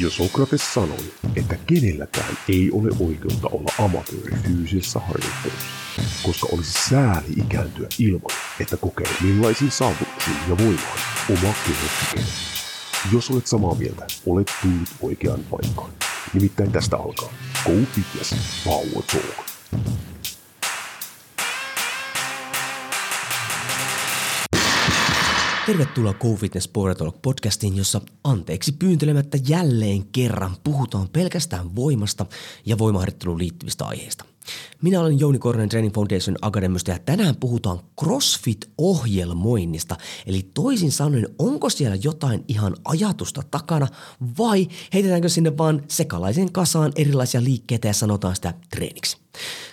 Jo Sokrates sanoi, että kenelläkään ei ole oikeutta olla amatööri fyysisessä harjoittelussa, koska olisi sääli ikääntyä ilman, että kokee millaisiin saavutuksiin ja voimaan oma keho. Jos olet samaa mieltä, olet tullut oikeaan paikkaan. Nimittäin tästä alkaa Go Fitness Power Talk. Tervetuloa Go Fitness Power podcastiin, jossa anteeksi pyyntelemättä jälleen kerran puhutaan pelkästään voimasta ja voimaharjoitteluun liittyvistä aiheista. Minä olen Jouni Korhonen Training Foundation Academysta ja tänään puhutaan CrossFit-ohjelmoinnista. Eli toisin sanoen, onko siellä jotain ihan ajatusta takana vai heitetäänkö sinne vaan sekalaisen kasaan erilaisia liikkeitä ja sanotaan sitä treeniksi.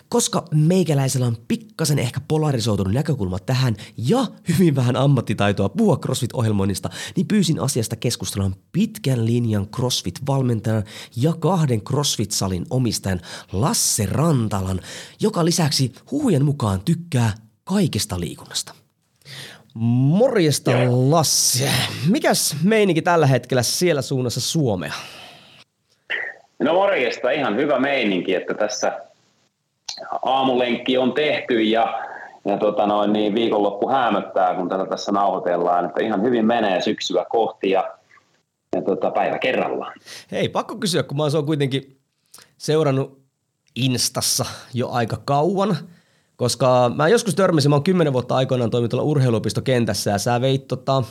Koska meikäläisellä on pikkasen ehkä polarisoitunut näkökulma tähän ja hyvin vähän ammattitaitoa puhua CrossFit-ohjelmoinnista, niin pyysin asiasta keskustelemaan pitkän linjan CrossFit-valmentajan ja kahden CrossFit-salin omistajan Lasse Rantalan, joka lisäksi huhujen mukaan tykkää kaikesta liikunnasta. Morjesta Lassi. Mikäs meininki tällä hetkellä siellä suunnassa Suomea? No morjesta, ihan hyvä meininki, että tässä aamulenkki on tehty ja, ja tota noin, niin viikonloppu hämöttää, kun tätä tässä nauhoitellaan, että ihan hyvin menee syksyä kohti ja, ja tota, päivä kerrallaan. Hei, pakko kysyä, kun mä oon kuitenkin seurannut Instassa jo aika kauan, koska mä joskus törmäsin, mä oon kymmenen vuotta aikoinaan toiminut tuolla urheiluopistokentässä ja sä veit tota,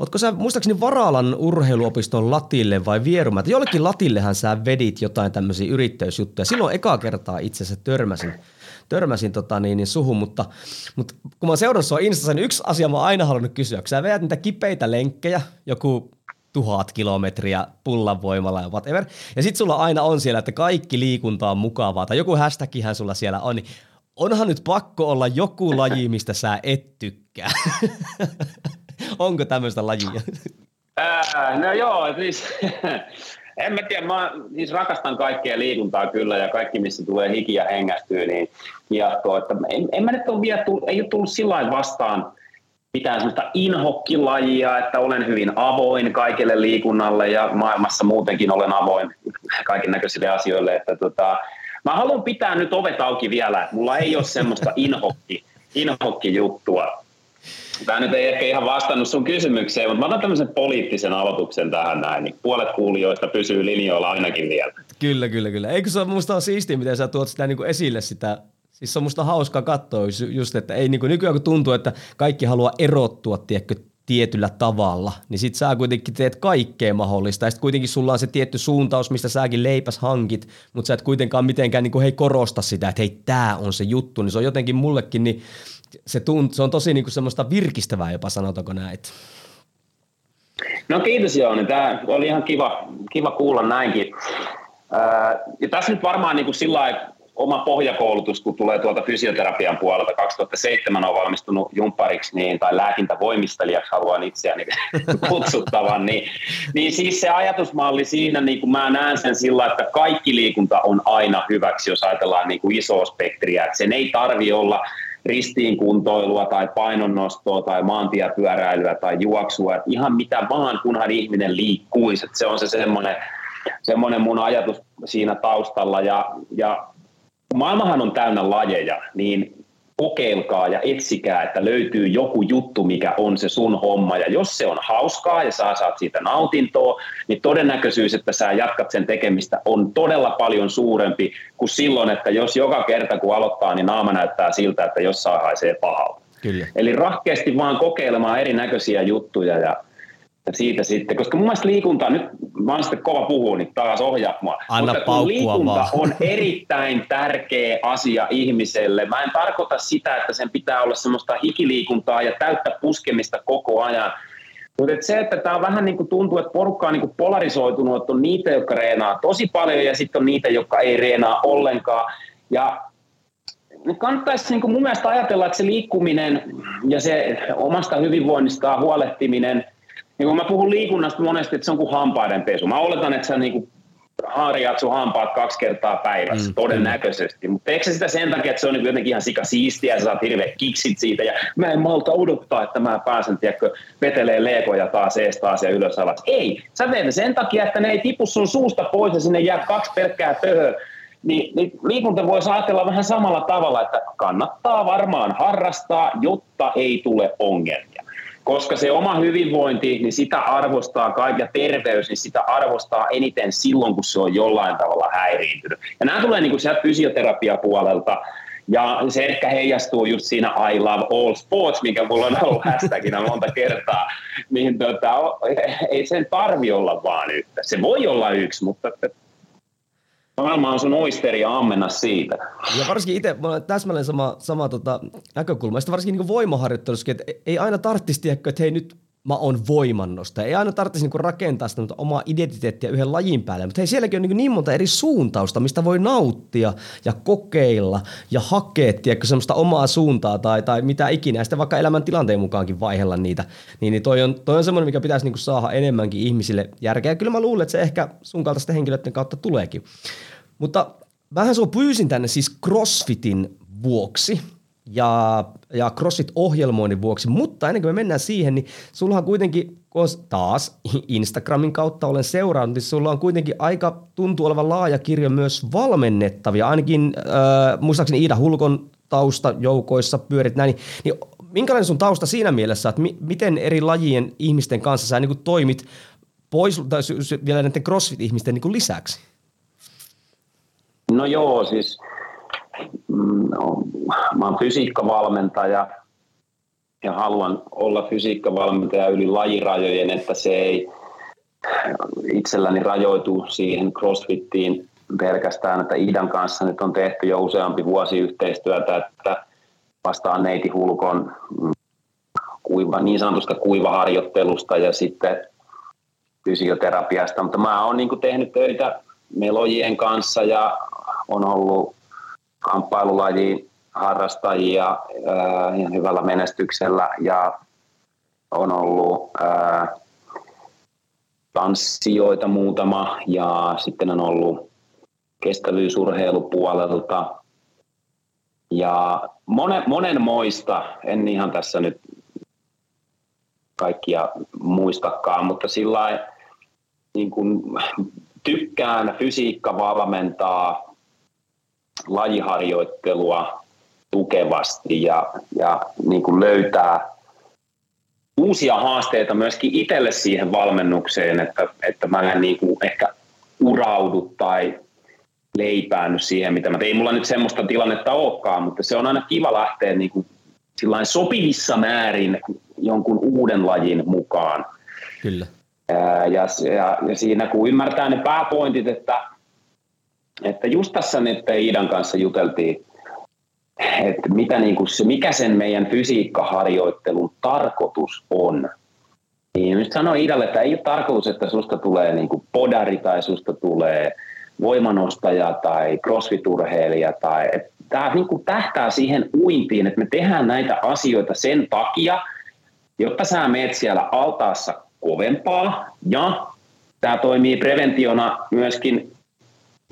Ootko sä muistaakseni Varalan urheiluopiston latille vai Vierumä? Jollekin latillehän sä vedit jotain tämmöisiä yrittäjyysjuttuja. Silloin ekaa kertaa itse asiassa törmäsin, törmäsin tota niin, niin suhun, mutta, mutta kun mä oon seurannut sua Instassa, niin yksi asia mä oon aina halunnut kysyä. Kun sä vedät niitä kipeitä lenkkejä, joku tuhat kilometriä pullan voimalla ja whatever. Ja sit sulla aina on siellä, että kaikki liikunta on mukavaa, tai joku hashtagihän sulla siellä on, niin onhan nyt pakko olla joku laji, mistä sä et tykkää. Onko tämmöistä lajia? No joo, siis en mä tiedä, mä siis rakastan kaikkea liikuntaa kyllä ja kaikki missä tulee hiki ja hengästyy, niin jatkoa. Että en, en mä nyt ole vielä tullut, ei ole tullut sillä vastaan mitään sellaista inhokkilajia, että olen hyvin avoin kaikille liikunnalle ja maailmassa muutenkin olen avoin kaiken näköisille asioille, että tota, mä haluan pitää nyt ovet auki vielä, että mulla ei ole semmoista inhokki, inhokki-juttua. Tämä nyt ei ehkä ihan vastannut sun kysymykseen, mutta mä otan tämmöisen poliittisen aloituksen tähän näin, niin puolet kuulijoista pysyy linjoilla ainakin vielä. Kyllä, kyllä, kyllä. Eikö se ole musta siistiä, miten sä tuot sitä niin kuin esille sitä Siis se on musta hauskaa katsoa just, että ei niin kuin nykyään kun tuntuu, että kaikki haluaa erottua, tiedätkö, tietyllä tavalla, niin sit sä kuitenkin teet kaikkea mahdollista, ja sit kuitenkin sulla on se tietty suuntaus, mistä säkin leipäs hankit, mutta sä et kuitenkaan mitenkään niin kuin, hei korosta sitä, että hei tää on se juttu, niin se on jotenkin mullekin, niin se, tunt, se on tosi niin kuin semmoista virkistävää jopa, sanotaanko näet. No kiitos Jouni, tämä oli ihan kiva, kiva kuulla näinkin. ja tässä nyt varmaan niin kuin sillä oma pohjakoulutus, kun tulee tuolta fysioterapian puolelta. 2007 on valmistunut jumpariksi niin, tai lääkintävoimistelijaksi haluan itseäni kutsuttavan. Niin, niin siis se ajatusmalli siinä, niin kuin mä näen sen sillä, että kaikki liikunta on aina hyväksi, jos ajatellaan niin kuin isoa spektriä. Että sen ei tarvi olla ristiinkuntoilua tai painonnostoa tai maantiepyöräilyä tai juoksua, että ihan mitä vaan, kunhan ihminen liikkuisi. Että se on se semmoinen, semmoinen mun ajatus siinä taustalla ja, ja maailmahan on täynnä lajeja, niin kokeilkaa ja etsikää, että löytyy joku juttu, mikä on se sun homma. Ja jos se on hauskaa ja sä saat siitä nautintoa, niin todennäköisyys, että sä jatkat sen tekemistä on todella paljon suurempi kuin silloin, että jos joka kerta kun aloittaa, niin naama näyttää siltä, että jossain haisee pahalta. Kyllä. Eli rahkeasti vaan kokeilemaan erinäköisiä juttuja ja siitä sitten, koska mun mielestä liikunta, nyt mä oon sitten kova puhua, niin taas ohjaa mua. Anna Mutta liikunta vaan. on erittäin tärkeä asia ihmiselle. Mä en tarkoita sitä, että sen pitää olla semmoista hikiliikuntaa ja täyttä puskemista koko ajan. Mutta et se, että tämä on vähän niin kuin tuntuu, että porukka on niin kuin polarisoitunut, että on niitä, jotka reenaa tosi paljon ja sitten on niitä, jotka ei reenaa ollenkaan. Ja kannattaisi niin kuin mun mielestä ajatella, että se liikkuminen ja se omasta hyvinvoinnistaan huolehtiminen – niin kun mä puhun liikunnasta monesti, että se on kuin hampaiden pesu. Mä oletan, että sä niin kuin harjaat sun hampaat kaksi kertaa päivässä, mm, todennäköisesti. Mutta teekö sitä sen takia, että se on niin jotenkin ihan sika siistiä ja sä saat hirveä kiksit siitä ja mä en malta odottaa, että mä pääsen, tiedätkö, vetelee leekoja taas ees taas ja ylös alas. Ei, sä teet sen takia, että ne ei tipu sun suusta pois ja sinne jää kaksi pelkkää pöhöä. Niin, niin liikunta voisi ajatella vähän samalla tavalla, että kannattaa varmaan harrastaa, jotta ei tule ongelmia koska se oma hyvinvointi, niin sitä arvostaa kaikki, ja terveys, niin sitä arvostaa eniten silloin, kun se on jollain tavalla häiriintynyt. Ja nämä tulee niin kuin sieltä fysioterapiapuolelta, ja se ehkä heijastuu just siinä I love all sports, mikä mulla on ollut hashtagina monta kertaa, niin tota, ei sen tarvi olla vaan yhtä. Se voi olla yksi, mutta Maailma on sun oisteri ja ammenna siitä. Ja varsinkin itse, mulla on täsmälleen sama, sama tota, näkökulma. Sitten varsinkin niin voimaharjoittelussa, että ei aina tarvitsisi tiedä, että hei nyt mä oon voimannosta. Ei aina tarvitsisi niin rakentaa sitä omaa identiteettiä yhden lajin päälle, mutta hei sielläkin on niin, niin monta eri suuntausta, mistä voi nauttia ja kokeilla ja hakea tiedätkö, semmoista omaa suuntaa tai, tai mitä ikinä, ja sitten vaikka elämän tilanteen mukaankin vaihella niitä. Niin, niin toi on, toi on semmoinen, mikä pitäisi niin saada enemmänkin ihmisille järkeä. Kyllä mä luulen, että se ehkä sun kaltaisten henkilöiden kautta tuleekin. Mutta vähän sua pyysin tänne siis CrossFitin vuoksi ja, ja CrossFit-ohjelmoinnin vuoksi, mutta ennen kuin me mennään siihen, niin sullahan kuitenkin, taas Instagramin kautta olen seurannut, niin sulla on kuitenkin aika tuntuu olevan laaja kirjo myös valmennettavia, ainakin äh, muistaakseni Iida Hulkon tausta joukoissa pyörit näin, niin, niin minkälainen sun tausta siinä mielessä, että mi, miten eri lajien ihmisten kanssa sä niin toimit pois, tai vielä näiden CrossFit-ihmisten niin lisäksi? No joo, siis no, mä oon fysiikkavalmentaja ja haluan olla fysiikkavalmentaja yli lajirajojen, että se ei itselläni rajoitu siihen crossfittiin pelkästään, että Idan kanssa nyt on tehty jo useampi vuosi yhteistyötä, että vastaan neiti Hulkon mm, kuiva, niin sanotusta kuivaharjoittelusta ja sitten fysioterapiasta, mutta mä oon niin tehnyt töitä melojien kanssa ja on ollut kamppailulaji harrastajia ää, ihan hyvällä menestyksellä ja on ollut ää, tanssijoita muutama ja sitten on ollut kestävyysurheilupuolelta. Ja monen, monen moista, en ihan tässä nyt kaikkia muistakaan, mutta sillä niin kuin, tykkään fysiikka valmentaa lajiharjoittelua tukevasti ja, ja niin kuin löytää uusia haasteita myöskin itselle siihen valmennukseen, että, että mä en niin kuin ehkä uraudu tai leipäänny siihen, mitä mä tein. Ei mulla nyt semmoista tilannetta olekaan, mutta se on aina kiva lähteä niin kuin sopivissa määrin jonkun uuden lajin mukaan. Kyllä. Ja, ja, ja siinä kun ymmärtää ne pääpointit, että että just tässä nyt Iidan kanssa juteltiin, että mitä niin kuin se, mikä sen meidän fysiikkaharjoittelun tarkoitus on. Niin nyt sanoi Iidalle, että ei ole tarkoitus, että susta tulee niin kuin podari tai susta tulee voimanostaja tai crossfit-urheilija. Tai, tämä niin kuin tähtää siihen uintiin, että me tehdään näitä asioita sen takia, jotta sä meet siellä altaassa kovempaa ja tämä toimii preventiona myöskin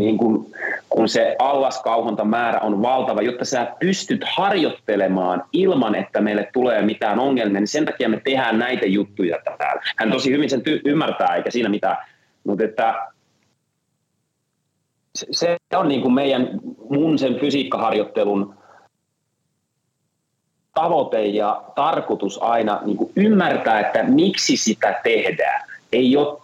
niin kun, kun se allaskauhontamäärä on valtava, jotta sä pystyt harjoittelemaan ilman, että meille tulee mitään ongelmia, niin sen takia me tehdään näitä juttuja täällä. Hän tosi hyvin sen ty- ymmärtää, eikä siinä mitään, mutta että se on niin kuin meidän, mun sen fysiikkaharjoittelun tavoite ja tarkoitus aina niin kuin ymmärtää, että miksi sitä tehdään. Ei ole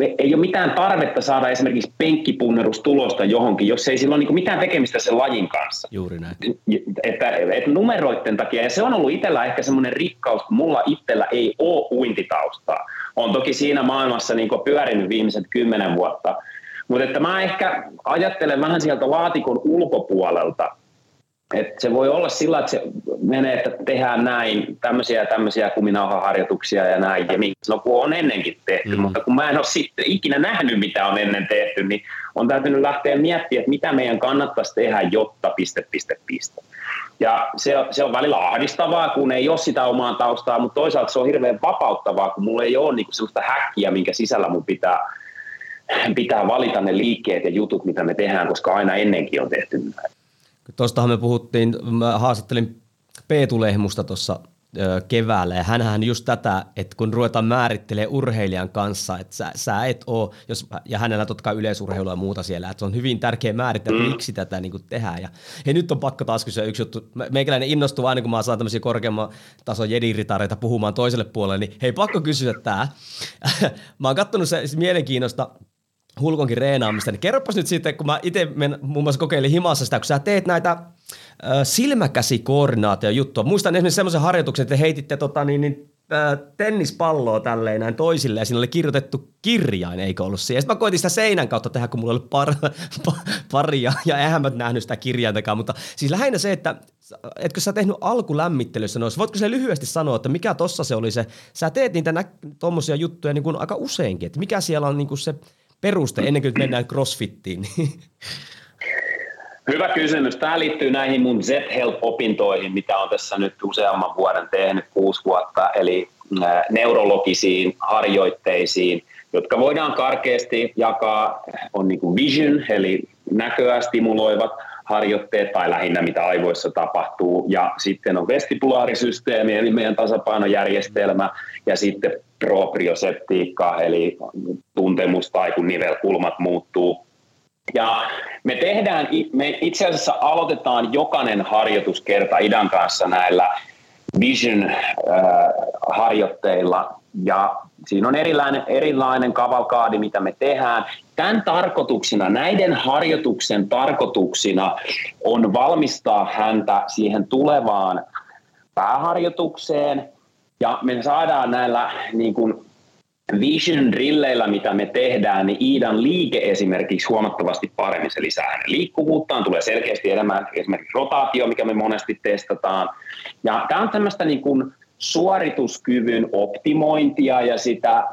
ei ole mitään tarvetta saada esimerkiksi penkkipunnerustulosta johonkin, jos ei sillä ole niin mitään tekemistä sen lajin kanssa. Juuri näin. Että, että numeroiden takia, ja se on ollut itsellä ehkä semmoinen rikkaus, kun mulla itsellä ei ole uintitaustaa. On toki siinä maailmassa niin pyörinyt viimeiset kymmenen vuotta, mutta että mä ehkä ajattelen vähän sieltä laatikon ulkopuolelta, et se voi olla sillä, että se menee, että tehdään näin, tämmöisiä ja tämmöisiä kuminauhaharjoituksia ja näin, ja no kun on ennenkin tehty, mm. mutta kun mä en ole sitten ikinä nähnyt, mitä on ennen tehty, niin on täytynyt lähteä miettimään, että mitä meidän kannattaisi tehdä, jotta piste, piste, piste. Ja se, se on välillä ahdistavaa, kun ei ole sitä omaa taustaa, mutta toisaalta se on hirveän vapauttavaa, kun mulla ei ole niinku sellaista häkkiä, minkä sisällä mun pitää pitää valita ne liikkeet ja jutut, mitä me tehdään, koska aina ennenkin on tehty näin. Tuostahan me puhuttiin, mä haastattelin Peetu Lehmusta tuossa keväällä. Ja hänhän just tätä, että kun ruvetaan määrittelemään urheilijan kanssa, että sä, sä et ole, jos, ja hänellä totta kai yleisurheilua ja muuta siellä, että se on hyvin tärkeä määrittää, mm. miksi tätä niin kuin tehdään. Ja hei, nyt on pakko taas kysyä yksi juttu. Meikäläinen innostuu aina, kun mä saan tämmöisiä korkeamman tason jediritareita puhumaan toiselle puolelle, niin hei, pakko kysyä tämä. mä oon kattonut se siis mielenkiinnosta Hulkonkin reenaamista, niin kerropas nyt sitten, kun mä itse muun muassa kokeilin himassa sitä, kun sä teet näitä silmäkäsikoordinaatio-juttua. Muistan esimerkiksi semmoisen harjoituksen, että heititte tota, niin, niin, tennispalloa tälleen näin toisille ja siinä oli kirjoitettu kirjain, eikö ollut siihen. Sitten mä koitin sitä seinän kautta tehdä, kun mulla oli par, pari ja, eihän mä nähnyt sitä kirjaintakaan, mutta siis lähinnä se, että etkö sä tehnyt alkulämmittelyssä noissa, voitko se lyhyesti sanoa, että mikä tossa se oli se, sä teet niitä nä- juttuja niin kuin aika useinkin, että mikä siellä on niin kuin se peruste ennen kuin mennään crossfittiin? Hyvä kysymys. Tämä liittyy näihin mun Z-Help-opintoihin, mitä on tässä nyt useamman vuoden tehnyt, kuusi vuotta, eli neurologisiin harjoitteisiin, jotka voidaan karkeasti jakaa, on niin kuin vision, eli näköä stimuloivat harjoitteet tai lähinnä mitä aivoissa tapahtuu, ja sitten on vestibulaarisysteemi, eli meidän tasapainojärjestelmä, ja sitten proprioseptiikka, eli tuntemus tai kun nivelkulmat muuttuu. Ja me tehdään, me itse asiassa aloitetaan jokainen harjoituskerta Idan kanssa näillä Vision-harjoitteilla äh, ja siinä on erilainen, erilainen kavalkaadi, mitä me tehdään. Tämän tarkoituksena, näiden harjoituksen tarkoituksina on valmistaa häntä siihen tulevaan pääharjoitukseen ja me saadaan näillä niin kuin Vision drilleillä, mitä me tehdään, niin Iidan liike esimerkiksi huomattavasti paremmin. Se lisää hänen liikkuvuuttaan, tulee selkeästi enemmän esimerkiksi rotaatio, mikä me monesti testataan. Ja tämä on tämmöistä niin kuin suorituskyvyn optimointia ja sitä,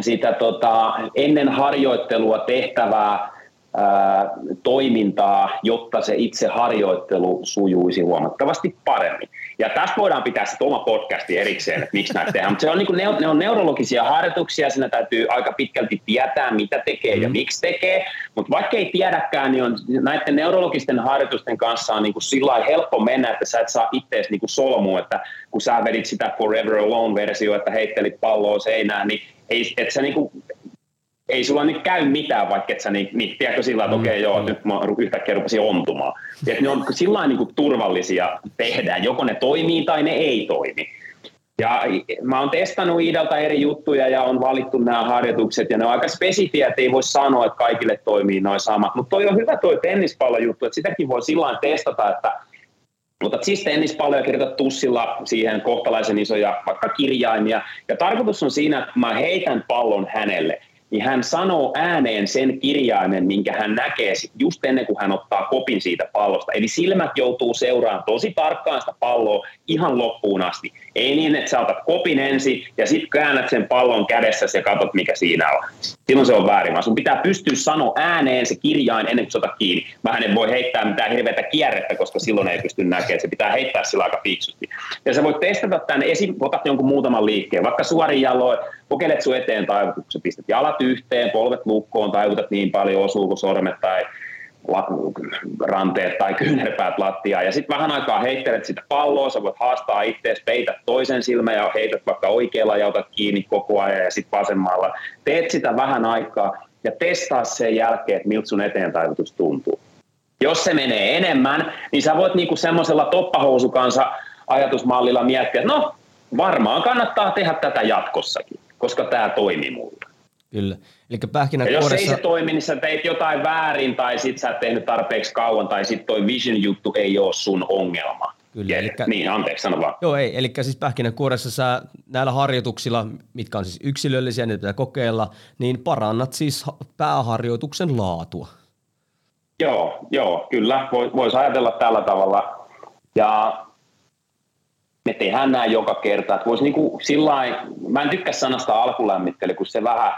sitä tota, ennen harjoittelua tehtävää ää, toimintaa, jotta se itse harjoittelu sujuisi huomattavasti paremmin. Ja tästä voidaan pitää sitten oma podcasti erikseen, että miksi näitä tehdään. Mutta se on niin kuin, ne, on, neurologisia harjoituksia, siinä täytyy aika pitkälti tietää, mitä tekee ja mm. miksi tekee. Mutta vaikka ei tiedäkään, niin on, näiden neurologisten harjoitusten kanssa on niin kuin sillä helppo mennä, että sä et saa ittees niin solmu, että kun sä vedit sitä Forever Alone-versio, että heittelit palloa seinään, niin ei, et sä niin kuin ei sulla nyt käy mitään, vaikka et sä niin, niin tiedätkö sillä että okei okay, joo, nyt mä yhtäkkiä rupesin ontumaan. Et ne on sillä niin turvallisia tehdä, joko ne toimii tai ne ei toimi. Ja mä oon testannut Iidalta eri juttuja ja on valittu nämä harjoitukset ja ne on aika spesifiä, että ei voi sanoa, että kaikille toimii noin samat. Mutta toi on hyvä toi tennispallojuttu, että sitäkin voi sillä testata, että mutta siis tennispalloja kirjoitat tussilla siihen kohtalaisen isoja vaikka kirjaimia. Ja tarkoitus on siinä, että mä heitän pallon hänelle niin hän sanoo ääneen sen kirjaimen, minkä hän näkee just ennen kuin hän ottaa kopin siitä pallosta. Eli silmät joutuu seuraamaan tosi tarkkaan sitä palloa ihan loppuun asti. Ei niin, että sä otat kopin ensin ja sitten käännät sen pallon kädessä ja katsot, mikä siinä on. Silloin se on väärin, vaan sun pitää pystyä sanoa ääneen se kirjain ennen kuin sä otat kiinni. Vähän en voi heittää mitään hirveätä kierrettä, koska silloin ei pysty näkemään. Se pitää heittää sillä aika fiksusti. Ja sä voit testata tämän, esim. otat jonkun muutaman liikkeen, vaikka suorin jaloin, kokeilet sun eteen tai kun sä pistät jalat yhteen, polvet lukkoon, taivutat niin paljon, osuuko sormet tai ranteet tai kyynärpäät lattiaa ja sitten vähän aikaa heittelet sitä palloa, sä voit haastaa itseäsi, peität toisen silmän ja heität vaikka oikealla ja otat kiinni koko ajan ja sitten vasemmalla. Teet sitä vähän aikaa ja testaa sen jälkeen, että miltä sun eteen taivutus tuntuu. Jos se menee enemmän, niin sä voit niinku semmoisella toppahousukansa ajatusmallilla miettiä, että no varmaan kannattaa tehdä tätä jatkossakin, koska tämä toimii mulle. Kyllä. Eli ja jos ei se toimi, niin sä teit jotain väärin tai sit sä et tehnyt tarpeeksi kauan tai sit toi vision-juttu ei ole sun ongelma. Kyllä, ja, elikkä, niin, anteeksi, sano vaan. Joo, ei, eli siis pähkinänkuoressa sä näillä harjoituksilla, mitkä on siis yksilöllisiä, niitä pitää kokeilla, niin parannat siis pääharjoituksen laatua. Joo, joo, kyllä, voisi ajatella tällä tavalla. Ja me tehdään nämä joka kerta. Että voisi niinku sillain, mä en tykkää sanasta alkulämmittely, kun se vähän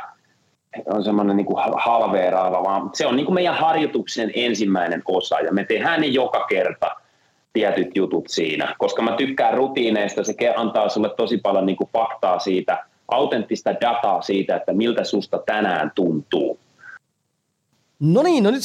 on semmoinen niin kuin halveeraava, vaan se on niin kuin meidän harjoituksen ensimmäinen osa ja me tehdään ne joka kerta tietyt jutut siinä, koska mä tykkään rutiineista, se antaa sulle tosi paljon niin kuin faktaa siitä autenttista dataa siitä, että miltä susta tänään tuntuu. No niin, no nyt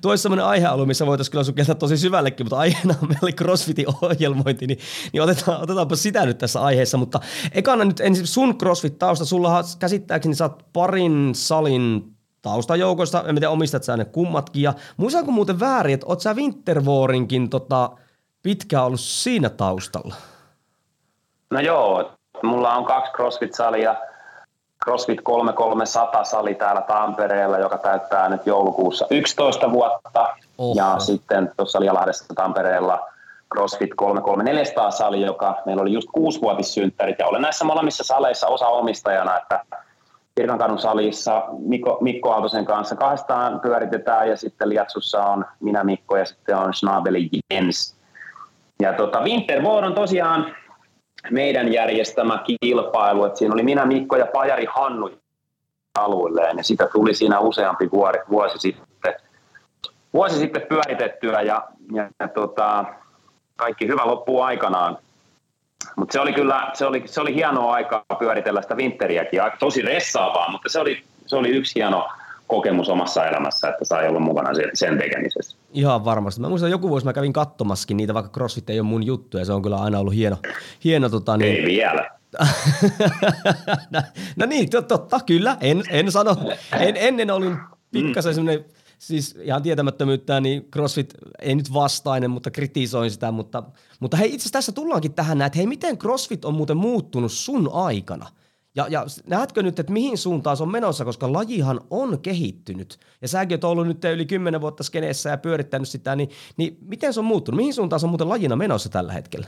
tuo olisi sellainen aihealue, missä voitaisiin kyllä sukeltaa tosi syvällekin, mutta aiheena meillä oli CrossFitin ohjelmointi, niin, niin otetaan, otetaanpa sitä nyt tässä aiheessa. Mutta ekana nyt ensin sun CrossFit-tausta. Sulla käsittääkseni sä oot parin salin taustajoukoista, en tiedä omistat sä ne kummatkin. Ja muistanko muuten väärin, että oot sä Wintervorinkin tota, pitkään ollut siinä taustalla? No joo, mulla on kaksi CrossFit-salia – CrossFit 3300 sali täällä Tampereella, joka täyttää nyt joulukuussa 11 vuotta. Oho. Ja sitten tuossa Lialahdessa Tampereella CrossFit 33400 sali, joka meillä oli just kuusivuotissynttärit. Ja olen näissä molemmissa saleissa osa omistajana, että Pirkankadun salissa Mikko, Mikko Aaltosen kanssa kahdestaan pyöritetään ja sitten Liatsussa on minä Mikko ja sitten on Schnabeli Jens. Ja tota, Wintervoor on tosiaan meidän järjestämä kilpailu, että siinä oli minä, Mikko ja Pajari Hannu alueelleen ja sitä tuli siinä useampi vuosi, vuosi sitten, vuosi sitten pyöritettyä ja, ja, ja tota, kaikki hyvä loppuu aikanaan. Mutta se oli kyllä, se oli, se oli hienoa aikaa pyöritellä sitä Winteriäkin, tosi ressaavaa, mutta se oli, se oli yksi hieno, kokemus omassa elämässä, että sai olla mukana sen tekemisessä. Ihan varmasti. Mä muistan, joku vuosi mä kävin katsomassakin niitä, vaikka CrossFit ei ole mun juttu, ja se on kyllä aina ollut hieno. hieno tota, niin... Ei vielä. no niin, totta, kyllä. En, en sano. En, ennen olin pikkasen mm. semmoinen siis ihan tietämättömyyttä, niin CrossFit ei nyt vastainen, mutta kritisoin sitä, mutta, mutta hei itse asiassa tässä tullaankin tähän että hei miten CrossFit on muuten muuttunut sun aikana – ja, ja näetkö nyt, että mihin suuntaan se on menossa, koska lajihan on kehittynyt. Ja säkin oot ollut nyt yli 10 vuotta skeneessä ja pyörittänyt sitä, niin, niin miten se on muuttunut? Mihin suuntaan se on muuten lajina menossa tällä hetkellä?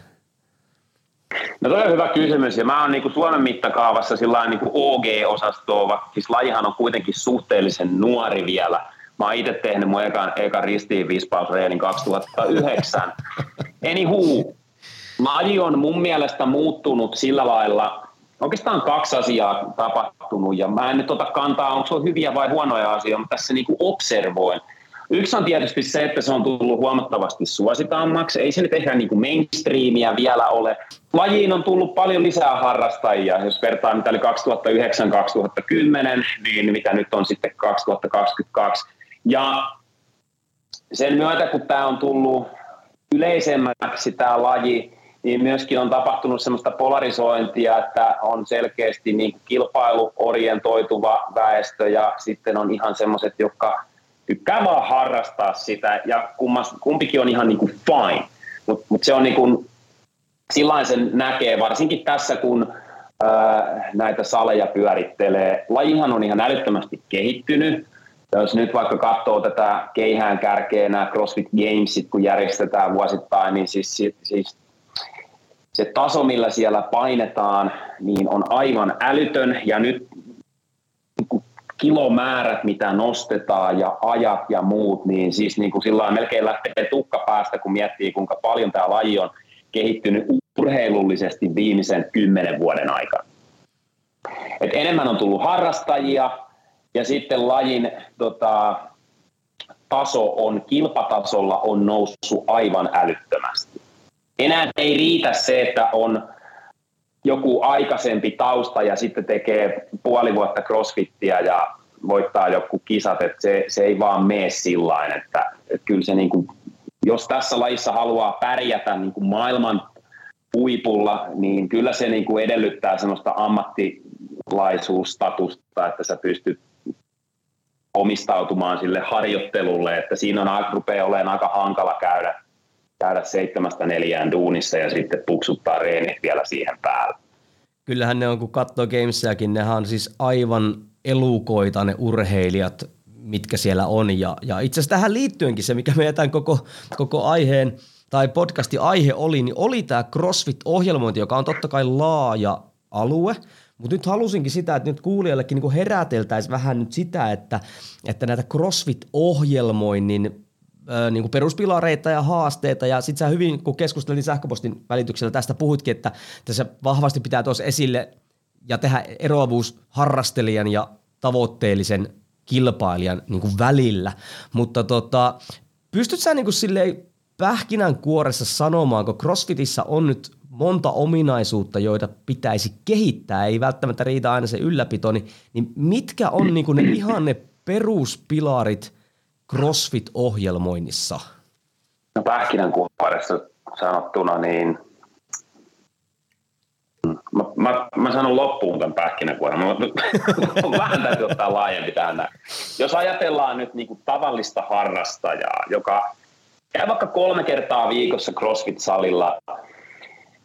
No toi on hyvä kysymys, ja mä oon niin Suomen mittakaavassa sillä niin OG-osastoa, siis lajihan on kuitenkin suhteellisen nuori vielä. Mä oon itse tehnyt mun ekan, ekan ristiin vispausreenin 2009. Anywho, laji on mun mielestä muuttunut sillä lailla, oikeastaan kaksi asiaa tapahtunut ja mä en nyt ota kantaa, onko se hyviä vai huonoja asioita, mutta tässä niin kuin observoin. Yksi on tietysti se, että se on tullut huomattavasti suositammaksi. Ei se nyt ehkä niin kuin mainstreamia vielä ole. Lajiin on tullut paljon lisää harrastajia. Jos vertaa mitä oli 2009-2010, niin mitä nyt on sitten 2022. Ja sen myötä, kun tämä on tullut yleisemmäksi tämä laji, niin myöskin on tapahtunut sellaista polarisointia, että on selkeästi niin kilpailuorientoituva väestö ja sitten on ihan semmoiset, jotka tykkää vaan harrastaa sitä ja kumpikin on ihan niin kuin fine. Mutta mut se on niin kuin, sen näkee, varsinkin tässä kun ää, näitä saleja pyörittelee. Lajihan on ihan älyttömästi kehittynyt. Jos nyt vaikka katsoo tätä keihään kärkeä, nämä CrossFit Gamesit, kun järjestetään vuosittain, niin siis, siis se taso, millä siellä painetaan, niin on aivan älytön ja nyt kilomäärät, mitä nostetaan ja ajat ja muut, niin siis niin kuin sillä melkein lähtee tukka päästä, kun miettii, kuinka paljon tämä laji on kehittynyt urheilullisesti viimeisen kymmenen vuoden aikana. Et enemmän on tullut harrastajia ja sitten lajin tota, taso on kilpatasolla on noussut aivan älyttömästi enää ei riitä se, että on joku aikaisempi tausta ja sitten tekee puoli vuotta crossfittiä ja voittaa joku kisat, että se, se ei vaan mene sillä että, että kyllä se niin kuin, jos tässä lajissa haluaa pärjätä niin kuin maailman huipulla, niin kyllä se niin kuin edellyttää sellaista ammattilaisuusstatusta, että sä pystyt omistautumaan sille harjoittelulle, että siinä on, rupeaa olemaan aika hankala käydä käydä seitsemästä neljään duunissa ja sitten puksuttaa reenit vielä siihen päälle. Kyllähän ne on, kun katsoo Gamesiakin, nehän on siis aivan elukoita ne urheilijat, mitkä siellä on. Ja, ja itse asiassa tähän liittyenkin se, mikä meidän koko, koko aiheen tai podcastin aihe oli, niin oli tämä CrossFit-ohjelmointi, joka on totta kai laaja alue, mutta nyt halusinkin sitä, että nyt kuulijallekin niin heräteltäisiin vähän nyt sitä, että, että näitä CrossFit-ohjelmoinnin niin kuin peruspilareita ja haasteita, ja sitten sä hyvin, kun keskustelin sähköpostin välityksellä tästä, puhuitkin, että tässä vahvasti pitää tuossa esille ja tehdä eroavuus harrastelijan ja tavoitteellisen kilpailijan niin kuin välillä, mutta tota, pystyt sä niin kuin silleen pähkinänkuoressa sanomaan, kun CrossFitissä on nyt monta ominaisuutta, joita pitäisi kehittää, ei välttämättä riitä aina se ylläpito, niin, niin mitkä on niin kuin ne ihan ne peruspilarit CrossFit-ohjelmoinnissa? No pähkinänkuoressa sanottuna, niin Mä, mä, mä sanon loppuun tämän pähkinänkuoren. Mä, vähän täytyy ottaa laajempi tähän. Jos ajatellaan nyt niin kuin tavallista harrastajaa, joka käy vaikka kolme kertaa viikossa CrossFit-salilla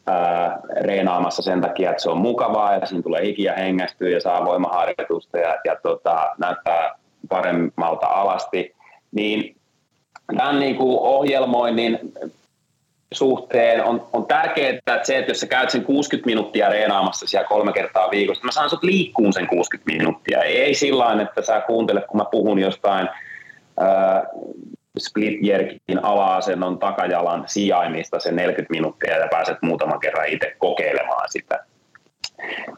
ää, reenaamassa sen takia, että se on mukavaa ja siinä tulee hikiä hengästyä ja saa voimaharjoitusta ja, ja tota, näyttää paremmalta alasti, niin tämän niin kuin ohjelmoinnin suhteen on, on tärkeää, että se, että jos sä käyt sen 60 minuuttia reenaamassa siellä kolme kertaa viikossa, mä saan sut liikkuun sen 60 minuuttia. Ei sillä että sä kuuntelet, kun mä puhun jostain äh, split jerkin ala-asennon takajalan sijainnista sen 40 minuuttia ja pääset muutaman kerran itse kokeilemaan sitä.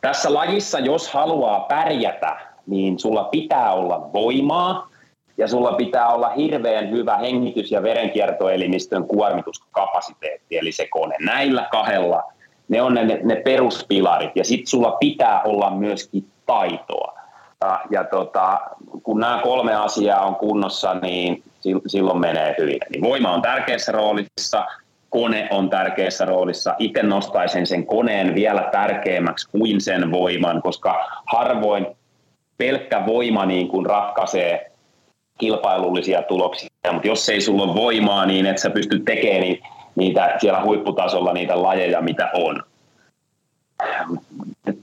Tässä lajissa, jos haluaa pärjätä, niin sulla pitää olla voimaa, ja sulla pitää olla hirveän hyvä hengitys- ja verenkiertoelimistön kuormituskapasiteetti, eli se kone. Näillä kahdella ne on ne, ne peruspilarit, ja sitten sulla pitää olla myöskin taitoa. Ja, ja tota, kun nämä kolme asiaa on kunnossa, niin silloin menee hyvin. Niin voima on tärkeässä roolissa, kone on tärkeässä roolissa. Itse nostaisin sen koneen vielä tärkeämmäksi kuin sen voiman, koska harvoin pelkkä voima niin kuin ratkaisee kilpailullisia tuloksia, mutta jos ei sulla ole voimaa niin, että sä pystyt tekemään niin, niitä siellä huipputasolla niitä lajeja, mitä on.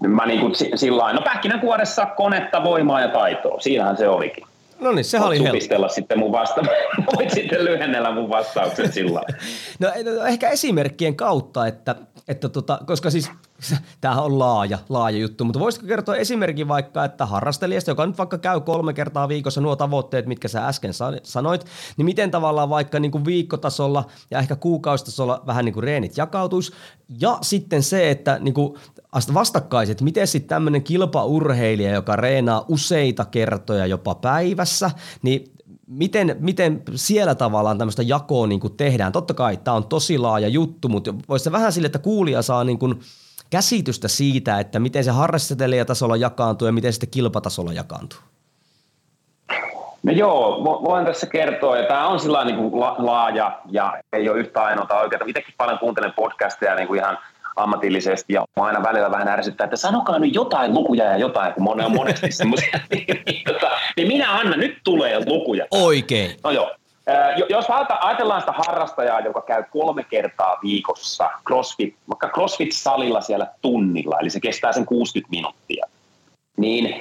Mä niin kuin sillä no pähkinänkuoressa konetta, voimaa ja taitoa, siinähän se olikin. No niin, sehän oli helppo. sitten mun vasta, voit sitten lyhennellä mun vastaukset sillä no, no ehkä esimerkkien kautta, että, että tota, koska siis tämähän on laaja, laaja juttu, mutta voisitko kertoa esimerkin vaikka, että harrastelijasta, joka nyt vaikka käy kolme kertaa viikossa nuo tavoitteet, mitkä sä äsken sanoit, niin miten tavallaan vaikka niin kuin viikkotasolla ja ehkä kuukausitasolla vähän niin kuin reenit jakautuisi, ja sitten se, että niin kuin vastakkaiset, miten sitten tämmöinen kilpaurheilija, joka reenaa useita kertoja jopa päivässä, niin miten, miten siellä tavallaan tämmöistä jakoa niin kuin tehdään? Totta kai tämä on tosi laaja juttu, mutta voisi vähän sille, että kuulija saa niin kuin käsitystä siitä, että miten se harrastelijatasolla jakaantuu ja miten sitten kilpatasolla jakaantuu? No joo, voin tässä kertoa, ja tämä on sillä niin kuin laaja ja ei ole yhtä ainoata oikeaa. Itsekin paljon kuuntelen podcasteja niin kuin ihan ammatillisesti ja aina välillä vähän ärsyttää, että sanokaa nyt jotain lukuja ja jotain, kun on monesti semmoisia. niin, niin, tota, niin minä anna, nyt tulee lukuja. Oikein. No joo, jos ajatellaan sitä harrastajaa, joka käy kolme kertaa viikossa CrossFit, vaikka CrossFit-salilla siellä tunnilla, eli se kestää sen 60 minuuttia, niin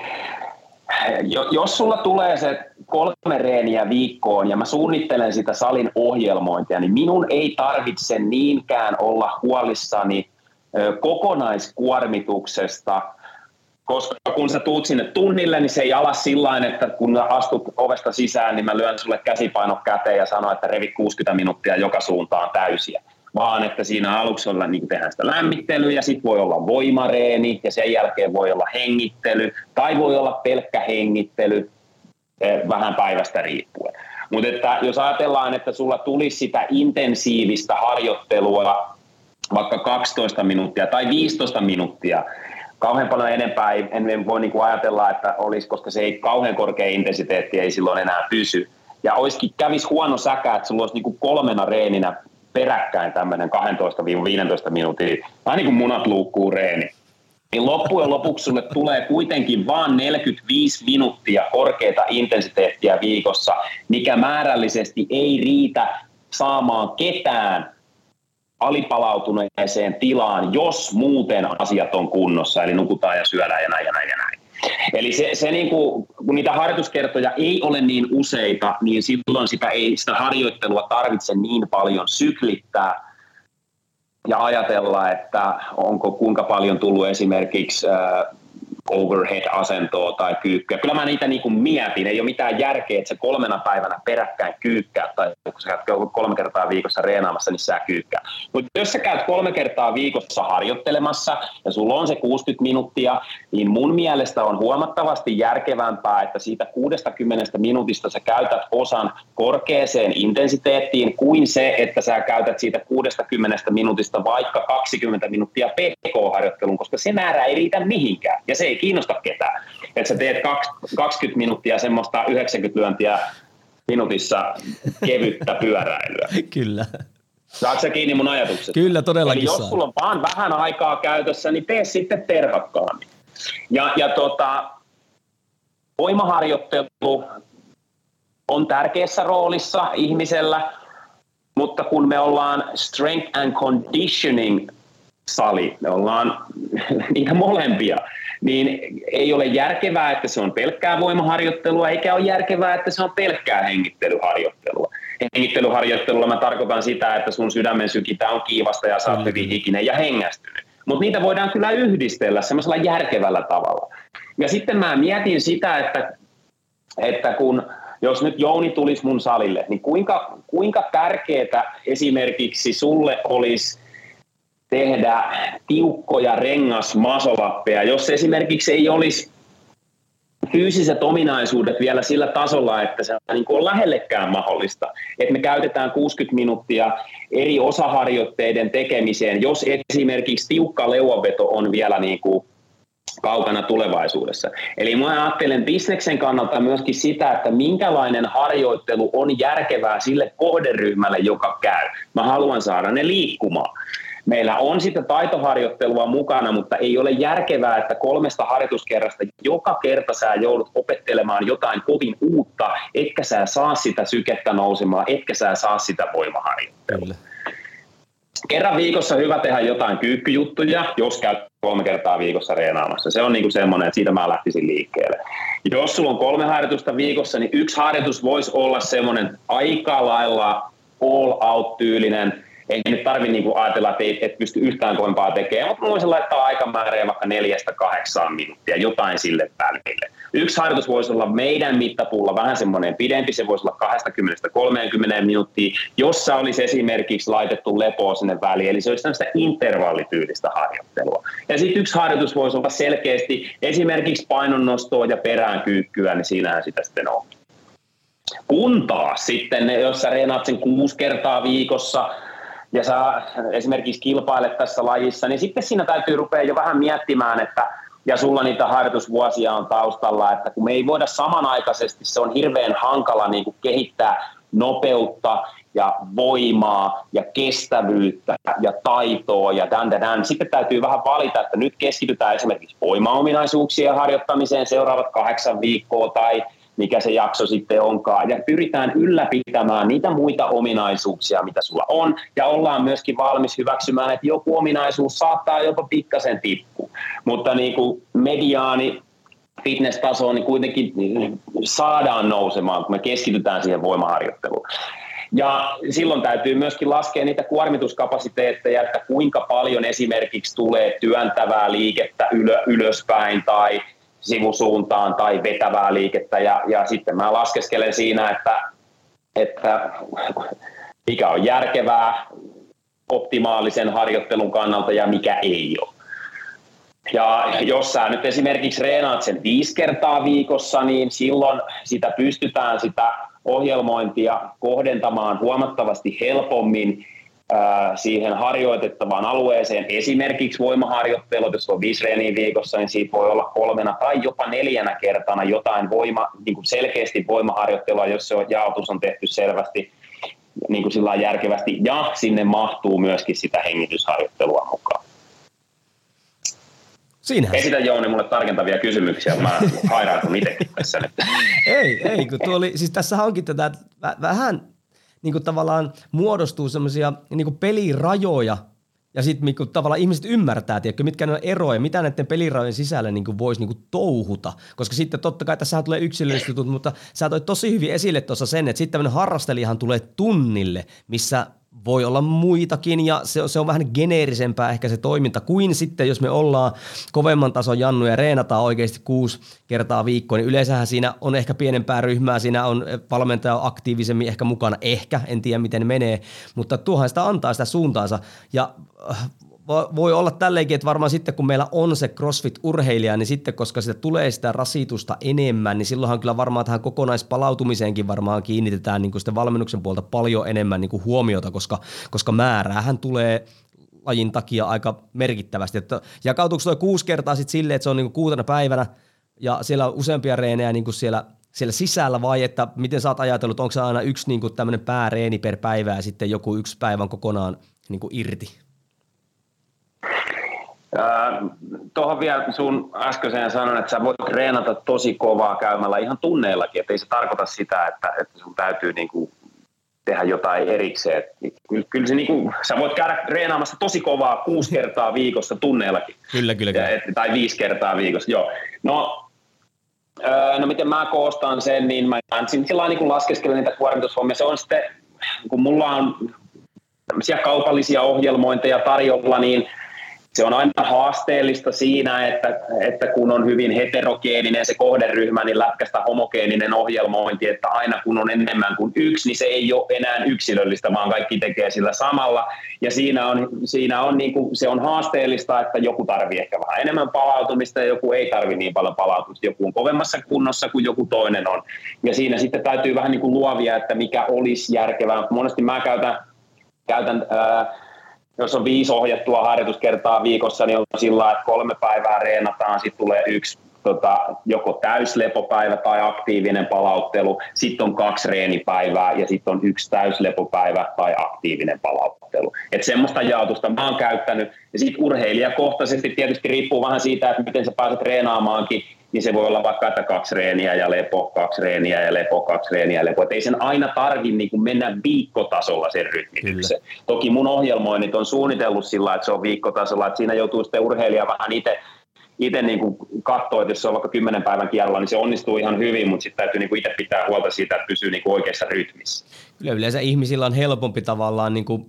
jos sulla tulee se kolme reeniä viikkoon ja mä suunnittelen sitä salin ohjelmointia, niin minun ei tarvitse niinkään olla huolissani kokonaiskuormituksesta – koska kun sä tuut sinne tunnille, niin se ei ala sillä että kun astut ovesta sisään, niin mä lyön sulle käsipaino käteen ja sanon, että revi 60 minuuttia joka suuntaan täysiä. Vaan että siinä aluksi olla, niin tehdään sitä lämmittelyä ja sitten voi olla voimareeni ja sen jälkeen voi olla hengittely tai voi olla pelkkä hengittely eh, vähän päivästä riippuen. Mutta jos ajatellaan, että sulla tulisi sitä intensiivistä harjoittelua vaikka 12 minuuttia tai 15 minuuttia, kauhean paljon enempää ei, en voi niin kuin ajatella, että olisi, koska se ei kauhean korkea intensiteetti ei silloin enää pysy. Ja olisikin, kävis huono säkä, että sulla olisi niin kuin kolmena reeninä peräkkäin tämmöinen 12-15 minuutin, vähän niin kuin munat luukkuu reeni. Niin loppujen lopuksi sulle tulee kuitenkin vain 45 minuuttia korkeata intensiteettiä viikossa, mikä määrällisesti ei riitä saamaan ketään alipalautuneeseen tilaan, jos muuten asiat on kunnossa, eli nukutaan ja syödään ja näin ja näin ja näin. Eli se, se niin kuin, kun niitä harjoituskertoja ei ole niin useita, niin silloin sitä, ei, sitä harjoittelua tarvitse niin paljon syklittää ja ajatella, että onko kuinka paljon tullut esimerkiksi overhead-asentoa tai kyykkyä. Kyllä mä niitä niin kuin mietin, ei ole mitään järkeä, että se kolmena päivänä peräkkäin kyykkää, tai kun sä käyt kolme kertaa viikossa reenaamassa, niin sä kyykkää. Mutta jos sä käyt kolme kertaa viikossa harjoittelemassa, ja sulla on se 60 minuuttia, niin mun mielestä on huomattavasti järkevämpää, että siitä 60 minuutista sä käytät osan korkeaseen intensiteettiin, kuin se, että sä käytät siitä 60 minuutista vaikka 20 minuuttia PK-harjoitteluun, koska se määrä ei riitä mihinkään, ja se ei kiinnosta ketään. Että sä teet 20 minuuttia semmoista 90 lyöntiä minuutissa kevyttä pyöräilyä. Kyllä. Saatko sä kiinni mun ajatukset? Kyllä, todellakin Eli jos sulla on vaan vähän aikaa käytössä, niin tee sitten terhakkaammin. Ja, ja tota, voimaharjoittelu on tärkeässä roolissa ihmisellä, mutta kun me ollaan strength and conditioning sali, me ollaan niitä molempia, niin ei ole järkevää, että se on pelkkää voimaharjoittelua, eikä ole järkevää, että se on pelkkää hengittelyharjoittelua. Hengittelyharjoittelulla mä tarkoitan sitä, että sun sydämen sykitä on kiivasta ja sä oot hyvin hikinen ja hengästynyt. Mutta niitä voidaan kyllä yhdistellä semmoisella järkevällä tavalla. Ja sitten mä mietin sitä, että, että kun jos nyt Jouni tulisi mun salille, niin kuinka, kuinka tärkeää esimerkiksi sulle olisi tehdä tiukkoja rengasmasolappeja, jos esimerkiksi ei olisi fyysiset ominaisuudet vielä sillä tasolla, että se niin on lähellekään mahdollista, että me käytetään 60 minuuttia eri osaharjoitteiden tekemiseen, jos esimerkiksi tiukka leuanveto on vielä niin kuin kaukana tulevaisuudessa. Eli mä ajattelen bisneksen kannalta myöskin sitä, että minkälainen harjoittelu on järkevää sille kohderyhmälle, joka käy. Mä haluan saada ne liikkumaan. Meillä on sitä taitoharjoittelua mukana, mutta ei ole järkevää, että kolmesta harjoituskerrasta joka kerta sä joudut opettelemaan jotain kovin uutta, etkä sä saa sitä sykettä nousemaan, etkä sä saa sitä voimaharjoittelua. Kyllä. Kerran viikossa hyvä tehdä jotain kyykkyjuttuja, jos käyt kolme kertaa viikossa reenaamassa. Se on niin kuin semmoinen, että siitä mä lähtisin liikkeelle. Jos sulla on kolme harjoitusta viikossa, niin yksi harjoitus voisi olla semmoinen aika lailla all out tyylinen, ei nyt tarvitse niin ajatella, että ei et pysty yhtään kovempaa tekemään, mutta voisin laittaa aikamäärää vaikka neljästä kahdeksaan minuuttia, jotain sille välille. Yksi harjoitus voisi olla meidän mittapuulla vähän semmoinen pidempi, se voisi olla 20-30 minuuttia, jossa olisi esimerkiksi laitettu lepoa sinne väliin, eli se olisi tämmöistä intervallityylistä harjoittelua. Ja sitten yksi harjoitus voisi olla selkeästi esimerkiksi painonnostoa ja peräänkyykkyä, niin siinähän sitä sitten on. Kun taas sitten, jos sä sen kuusi kertaa viikossa, ja sä esimerkiksi kilpailet tässä lajissa, niin sitten siinä täytyy rupea jo vähän miettimään, että ja sulla niitä harjoitusvuosia on taustalla, että kun me ei voida samanaikaisesti, se on hirveän hankala niin kuin kehittää nopeutta ja voimaa ja kestävyyttä ja taitoa ja dan, dan, dan. Sitten täytyy vähän valita, että nyt keskitytään esimerkiksi voimaominaisuuksien harjoittamiseen seuraavat kahdeksan viikkoa tai mikä se jakso sitten onkaan, ja pyritään ylläpitämään niitä muita ominaisuuksia, mitä sulla on, ja ollaan myöskin valmis hyväksymään, että joku ominaisuus saattaa jopa pikkasen tippua, mutta niin kuin mediaani fitness-tasoon niin kuitenkin saadaan nousemaan, kun me keskitytään siihen voimaharjoitteluun. Ja silloin täytyy myöskin laskea niitä kuormituskapasiteetteja, että kuinka paljon esimerkiksi tulee työntävää liikettä ylöspäin tai sivusuuntaan tai vetävää liikettä ja, ja sitten mä laskeskelen siinä, että, että mikä on järkevää optimaalisen harjoittelun kannalta ja mikä ei ole. Ja jos sä nyt esimerkiksi reenaat sen viisi kertaa viikossa, niin silloin sitä pystytään sitä ohjelmointia kohdentamaan huomattavasti helpommin siihen harjoitettavaan alueeseen. Esimerkiksi voimaharjoittelut, jos on viisi reeniä viikossa, niin siitä voi olla kolmena tai jopa neljänä kertana jotain voima, niin kuin selkeästi voimaharjoittelua, jos se on, jaotus on tehty selvästi niin kuin sillä järkevästi, ja sinne mahtuu myöskin sitä hengitysharjoittelua mukaan. Siinähän. Esitä Jouni mulle tarkentavia kysymyksiä, mä hairaatun itsekin tässä nyt. ei, ei, kun tuo oli, siis tässä onkin tätä vähän niin kuin tavallaan muodostuu semmoisia niin pelirajoja, ja sitten niin tavallaan ihmiset ymmärtää, tiedätkö, mitkä ne on eroja, mitä näiden pelirajojen sisällä niin voisi niin touhuta. Koska sitten totta kai tässä tulee yksilölliset jutut, mutta sä toit tosi hyvin esille tuossa sen, että sitten tämmöinen harrastelijahan tulee tunnille, missä voi olla muitakin ja se, se on vähän geneerisempää ehkä se toiminta kuin sitten, jos me ollaan kovemman tason jannuja ja reenataan oikeasti kuusi kertaa viikkoa, niin yleensähän siinä on ehkä pienempää ryhmää, siinä on valmentaja aktiivisemmin ehkä mukana, ehkä, en tiedä miten menee, mutta tuohan sitä antaa sitä suuntaansa. Ja äh, voi olla tälleenkin, että varmaan sitten kun meillä on se CrossFit-urheilija, niin sitten koska sitä tulee sitä rasitusta enemmän, niin silloinhan kyllä varmaan tähän kokonaispalautumiseenkin varmaan kiinnitetään niin kuin sitten valmennuksen puolta paljon enemmän niin kuin huomiota, koska, koska määräähän tulee lajin takia aika merkittävästi. Että jakautuuko tuo kuusi kertaa sitten silleen, että se on niin kuin kuutena päivänä ja siellä on useampia reenejä niin kuin siellä siellä sisällä vai että miten sä oot ajatellut, onko se aina yksi niin tämmöinen pääreeni per päivä ja sitten joku yksi päivän kokonaan niin kuin irti? Tuohon vielä sun äskeiseen sanon, että sä voit treenata tosi kovaa käymällä ihan tunneillakin, että ei se tarkoita sitä, että, että sun täytyy niinku tehdä jotain erikseen. Kyllä, kyllä se niinku, sä voit käydä treenaamassa tosi kovaa kuusi kertaa viikossa tunneillakin. Kyllä, kyllä. kyllä. Ja, tai viisi kertaa viikossa, joo. No, no miten mä koostan sen, niin mä sillä niin laskeskelen niitä kuormitushommia. Se on sitten, kun mulla on tämmöisiä kaupallisia ohjelmointeja tarjolla, niin se on aina haasteellista siinä, että, että kun on hyvin heterogeeninen se kohderyhmä, niin lätkästä homogeeninen ohjelmointi, että aina kun on enemmän kuin yksi, niin se ei ole enää yksilöllistä, vaan kaikki tekee sillä samalla. Ja siinä on, siinä on niin kuin, se on haasteellista, että joku tarvii ehkä vähän enemmän palautumista ja joku ei tarvi niin paljon palautumista. Joku on kovemmassa kunnossa kuin joku toinen on. Ja siinä sitten täytyy vähän niin kuin luovia, että mikä olisi järkevää. Monesti mä käytän, käytän ää, jos on viisi ohjattua harjoituskertaa viikossa, niin on sillä että kolme päivää reenataan, sitten tulee yksi tota, joko täyslepopäivä tai aktiivinen palauttelu, sitten on kaksi reenipäivää ja sitten on yksi täyslepopäivä tai aktiivinen palauttelu. Et semmoista jaotusta mä oon käyttänyt. Ja sitten urheilijakohtaisesti tietysti riippuu vähän siitä, että miten sä pääset treenaamaankin, niin se voi olla vaikka, että kaksi reeniä ja lepo, kaksi reeniä ja lepo, kaksi reeniä ja lepo. Et ei sen aina tarvi niin kuin mennä viikkotasolla sen rytmityksen. Toki mun ohjelmoinnit on suunnitellut sillä, että se on viikkotasolla, että siinä joutuu sitten urheilija vähän itse itse niin katsoa, että jos se on vaikka kymmenen päivän kierrolla, niin se onnistuu ihan hyvin, mutta sitten täytyy niin kuin itse pitää huolta siitä, että pysyy niin kuin oikeassa rytmissä. Kyllä yleensä ihmisillä on helpompi tavallaan niin kuin,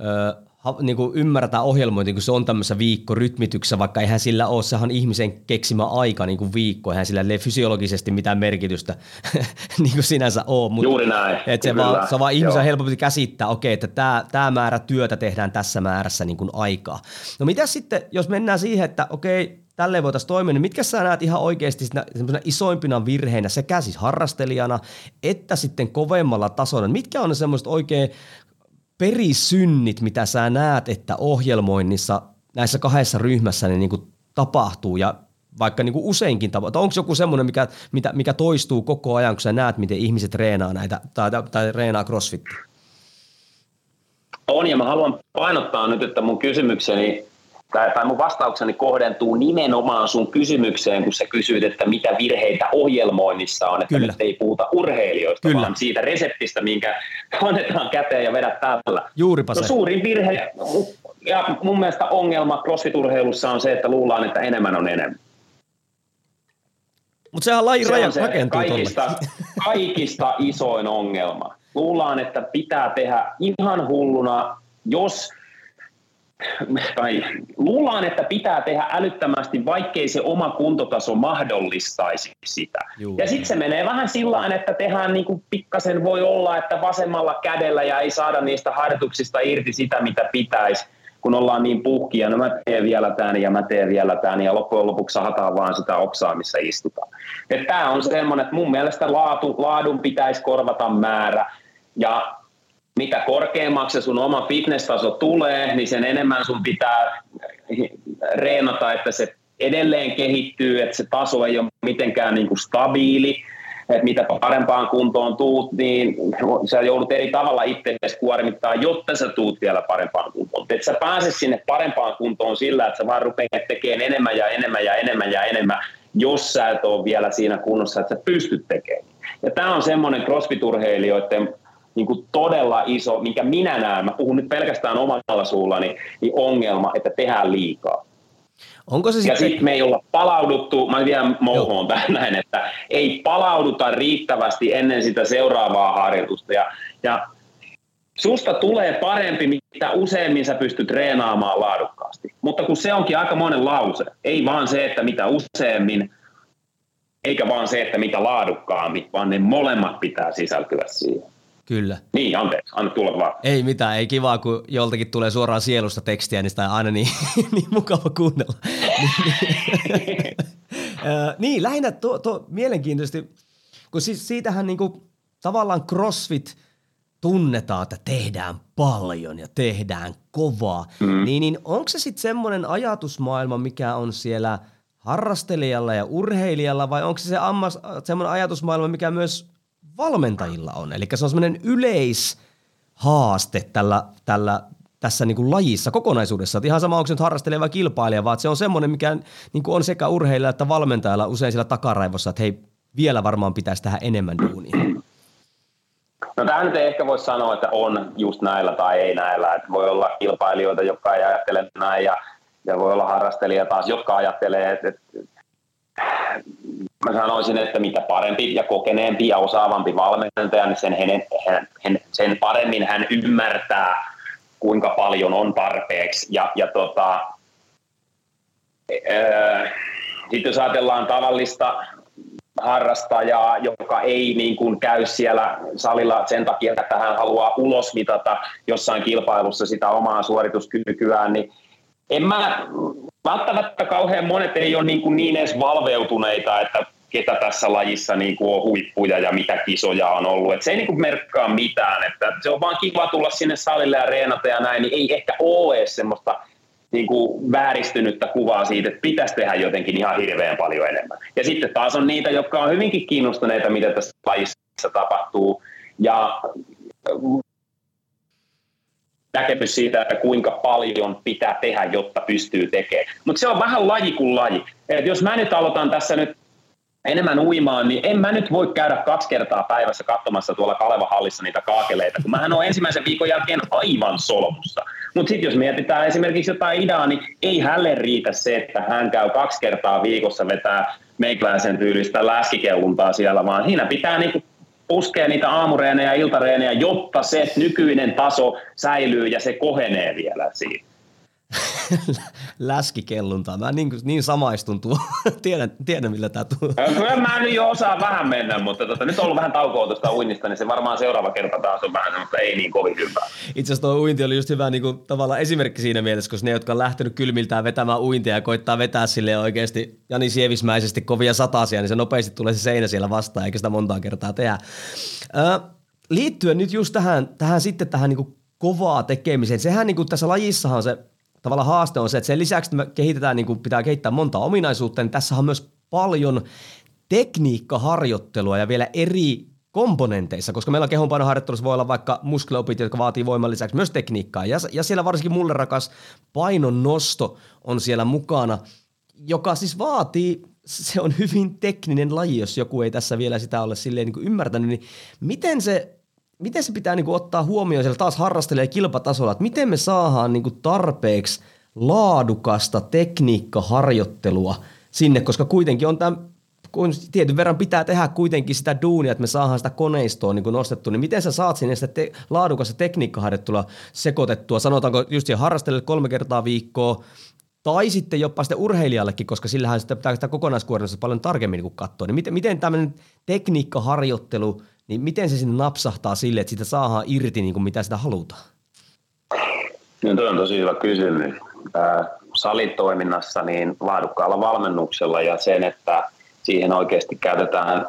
ö, niin kuin ymmärtää ohjelmointi, kun se on tämmöisessä viikkorytmityksessä, vaikka eihän sillä ole, sehän ihmisen keksimä aika niin kuin viikko, eihän sillä ei fysiologisesti mitään merkitystä niin kuin sinänsä ole. Mutta, Juuri näin. Että se, vaan, se vaan ihmisen helpompi käsittää, okei, että tämä, määrä työtä tehdään tässä määrässä niin kuin aikaa. No mitä sitten, jos mennään siihen, että okei, tälleen voitaisiin toimia, niin mitkä sä näet ihan oikeasti isoimpina virheinä sekä siis harrastelijana että sitten kovemmalla tasolla? Mitkä on ne semmoiset oikein perisynnit, mitä sä näet, että ohjelmoinnissa näissä kahdessa ryhmässä niin, niin kuin tapahtuu ja vaikka niin kuin useinkin tapahtuu? Onko joku semmoinen, mikä, mitä, mikä toistuu koko ajan, kun sä näet, miten ihmiset treenaa näitä tai, tai, tai treenaa crossfittiä? On ja mä haluan painottaa nyt, että mun kysymykseni tai, tai mun vastaukseni kohdentuu nimenomaan sun kysymykseen, kun sä kysyt, että mitä virheitä ohjelmoinnissa on, että Kyllä. nyt ei puhuta urheilijoista, Kyllä. vaan siitä reseptistä, minkä annetaan käteen ja vedät tällä. Juuripa no, se. Suurin virhe ja mun mielestä ongelma crossfit-urheilussa on se, että luullaan, että enemmän on enemmän. Mutta sehän laji se raja, rakentuu kaikista, kaikista isoin ongelma. Luullaan, että pitää tehdä ihan hulluna, jos tai luullaan, että pitää tehdä älyttömästi, vaikkei se oma kuntotaso mahdollistaisi sitä. Juu. Ja sitten se menee vähän sillä että tehdään niin kuin pikkasen voi olla, että vasemmalla kädellä ja ei saada niistä harjoituksista irti sitä, mitä pitäisi kun ollaan niin puhkia, no mä teen vielä tämän ja mä teen vielä tämän ja loppujen lopuksi sahataan vaan sitä oksaa, missä istutaan. Tämä on semmoinen, että mun mielestä laatu, laadun pitäisi korvata määrä ja mitä korkeammaksi sun oma fitness-taso tulee, niin sen enemmän sun pitää reenata, että se edelleen kehittyy, että se taso ei ole mitenkään niin kuin stabiili, että mitä parempaan kuntoon tuut, niin sä joudut eri tavalla itse kuormittaa, jotta sä tuut vielä parempaan kuntoon. Et sä pääse sinne parempaan kuntoon sillä, että sä vaan rupeat tekemään enemmän ja enemmän ja enemmän ja enemmän, jos sä et ole vielä siinä kunnossa, että sä pystyt tekemään. Ja tämä on semmoinen crossfit-urheilijoiden niin kuin todella iso, minkä minä näen, mä puhun nyt pelkästään omalla suullani, niin ongelma, että tehdään liikaa. Onko se ja sitten sit me ei olla palauduttu, mä vielä mouhoon tähän näin, että ei palauduta riittävästi ennen sitä seuraavaa harjoitusta. Ja, ja susta tulee parempi, mitä useammin sä pystyt treenaamaan laadukkaasti. Mutta kun se onkin aika monen lause, ei vaan se, että mitä useammin, eikä vaan se, että mitä laadukkaammin, vaan ne molemmat pitää sisältyä siihen. Kyllä. Niin, anteeksi, anna tulla vaan. Ei mitään, ei kivaa, kun joltakin tulee suoraan sielusta tekstiä, niin sitä on aina niin, niin mukava kuunnella. niin, lähinnä tuo, tuo mielenkiintoisesti, kun siis siitähän niinku, tavallaan CrossFit tunnetaan, että tehdään paljon ja tehdään kovaa, mm. niin, niin onko se sitten semmoinen ajatusmaailma, mikä on siellä harrastelijalla ja urheilijalla, vai onko se, se ammas, semmoinen ajatusmaailma, mikä myös valmentajilla on. Eli se on semmoinen yleishaaste tällä, tällä tässä niin kuin lajissa kokonaisuudessa. Että ihan sama, onko se nyt harrastelija vai kilpailija, vaan se on semmoinen, mikä niin kuin on sekä urheilijalla että valmentajalla usein siellä takaraivossa, että hei, vielä varmaan pitäisi tehdä enemmän duunia. No tämä nyt ei ehkä voi sanoa, että on just näillä tai ei näillä. Että voi olla kilpailijoita, jotka ei ajattele näin ja, ja voi olla harrastelija taas, jotka ajattelee, että, että mä sanoisin, että mitä parempi ja kokeneempi ja osaavampi valmentaja, niin sen, hänen, hän, sen paremmin hän ymmärtää, kuinka paljon on tarpeeksi. Ja, ja tota, sitten jos ajatellaan tavallista harrastajaa, joka ei niin kuin käy siellä salilla sen takia, että hän haluaa ulosmitata jossain kilpailussa sitä omaa suorituskykyään, niin en mä, välttämättä kauhean monet ei ole niin, kuin niin edes valveutuneita, että ketä tässä lajissa niin kuin on huippuja ja mitä kisoja on ollut. Et se ei niin kuin merkkaa mitään. Että se on vaan kiva tulla sinne salille ja reenata ja näin, niin ei ehkä ole edes semmoista niin kuin vääristynyttä kuvaa siitä, että pitäisi tehdä jotenkin ihan hirveän paljon enemmän. Ja sitten taas on niitä, jotka on hyvinkin kiinnostuneita, mitä tässä lajissa tapahtuu. Ja näkemys siitä, että kuinka paljon pitää tehdä, jotta pystyy tekemään. Mutta se on vähän laji kuin laji. Et jos mä nyt aloitan tässä nyt enemmän uimaan, niin en mä nyt voi käydä kaksi kertaa päivässä katsomassa tuolla Kaleva hallissa niitä kaakeleita, kun mähän on ensimmäisen viikon jälkeen aivan solmussa. Mutta sitten jos mietitään esimerkiksi jotain idaa, niin ei hälle riitä se, että hän käy kaksi kertaa viikossa vetää meikäläisen tyylistä läskikeuntaa siellä, vaan siinä pitää niinku puskea niitä aamureenejä ja iltareenejä, jotta se nykyinen taso säilyy ja se kohenee vielä siitä. läskikelluntaa. Mä niin, niin samaistun tuo. tiedän, tiedän, millä tämä tuo. Kyllä mä nyt jo osaan vähän mennä, mutta tota, nyt on ollut vähän taukoa tuosta uinnista, niin se varmaan seuraava kerta taas on vähän mutta ei niin kovin hyvä. Itse asiassa tuo uinti oli just hyvä niin kuin, tavallaan esimerkki siinä mielessä, koska ne, jotka on lähtenyt kylmiltään vetämään uintia ja koittaa vetää sille oikeasti Jani Sievismäisesti kovia satasia, niin se nopeasti tulee se seinä siellä vastaan, eikä sitä montaa kertaa tehdä. Ö, liittyen nyt just tähän, tähän sitten tähän niin kuin kovaa tekemiseen. Sehän niin kuin tässä lajissahan se tavallaan haaste on se, että sen lisäksi, että me kehitetään, niin kuin pitää kehittää monta ominaisuutta, niin tässä on myös paljon tekniikkaharjoittelua ja vielä eri komponenteissa, koska meillä kehonpainoharjoittelussa voi olla vaikka muskeliopit, jotka vaatii voiman lisäksi myös tekniikkaa. Ja, ja siellä varsinkin mulle rakas painon nosto on siellä mukana, joka siis vaatii, se on hyvin tekninen laji, jos joku ei tässä vielä sitä ole silleen niin ymmärtänyt, niin miten se miten se pitää niin kuin ottaa huomioon siellä taas harrastelee kilpatasolla, että miten me saadaan niin kuin tarpeeksi laadukasta tekniikkaharjoittelua sinne, koska kuitenkin on tämä kun tietyn verran pitää tehdä kuitenkin sitä duunia, että me saadaan sitä koneistoa niin nostettua, niin miten sä saat sinne sitä te- laadukasta tekniikkaharjoittelua sekoitettua, sanotaanko just siihen harrastelijalle kolme kertaa viikkoa, tai sitten jopa sitten urheilijallekin, koska sillähän sitä pitää sitä kokonaiskuormasta paljon tarkemmin niin katsoa. Niin miten, miten tämmöinen tekniikkaharjoittelu – niin miten se sinne napsahtaa sille, että sitä saadaan irti niin kuin mitä sitä halutaan? No tuo on tosi hyvä kysymys. Salitoiminnassa niin laadukkaalla valmennuksella ja sen, että siihen oikeasti käytetään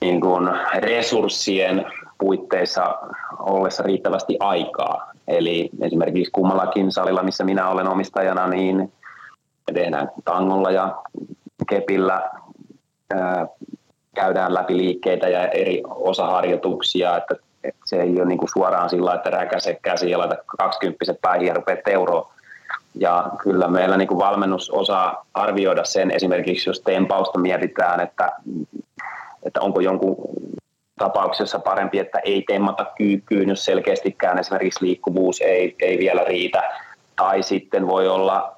niin kuin resurssien puitteissa ollessa riittävästi aikaa. Eli esimerkiksi kummallakin salilla, missä minä olen omistajana, niin me tehdään tangolla ja kepillä käydään läpi liikkeitä ja eri osaharjoituksia, että, että se ei ole niin kuin suoraan sillä että räkäse käsi ja laita 20 päihin ja rupeat euroa. Ja kyllä meillä niin kuin valmennus osaa arvioida sen esimerkiksi, jos tempausta mietitään, että, että onko jonkun tapauksessa parempi, että ei temmata kyykkyyn, jos selkeästikään esimerkiksi liikkuvuus ei, ei vielä riitä. Tai sitten voi olla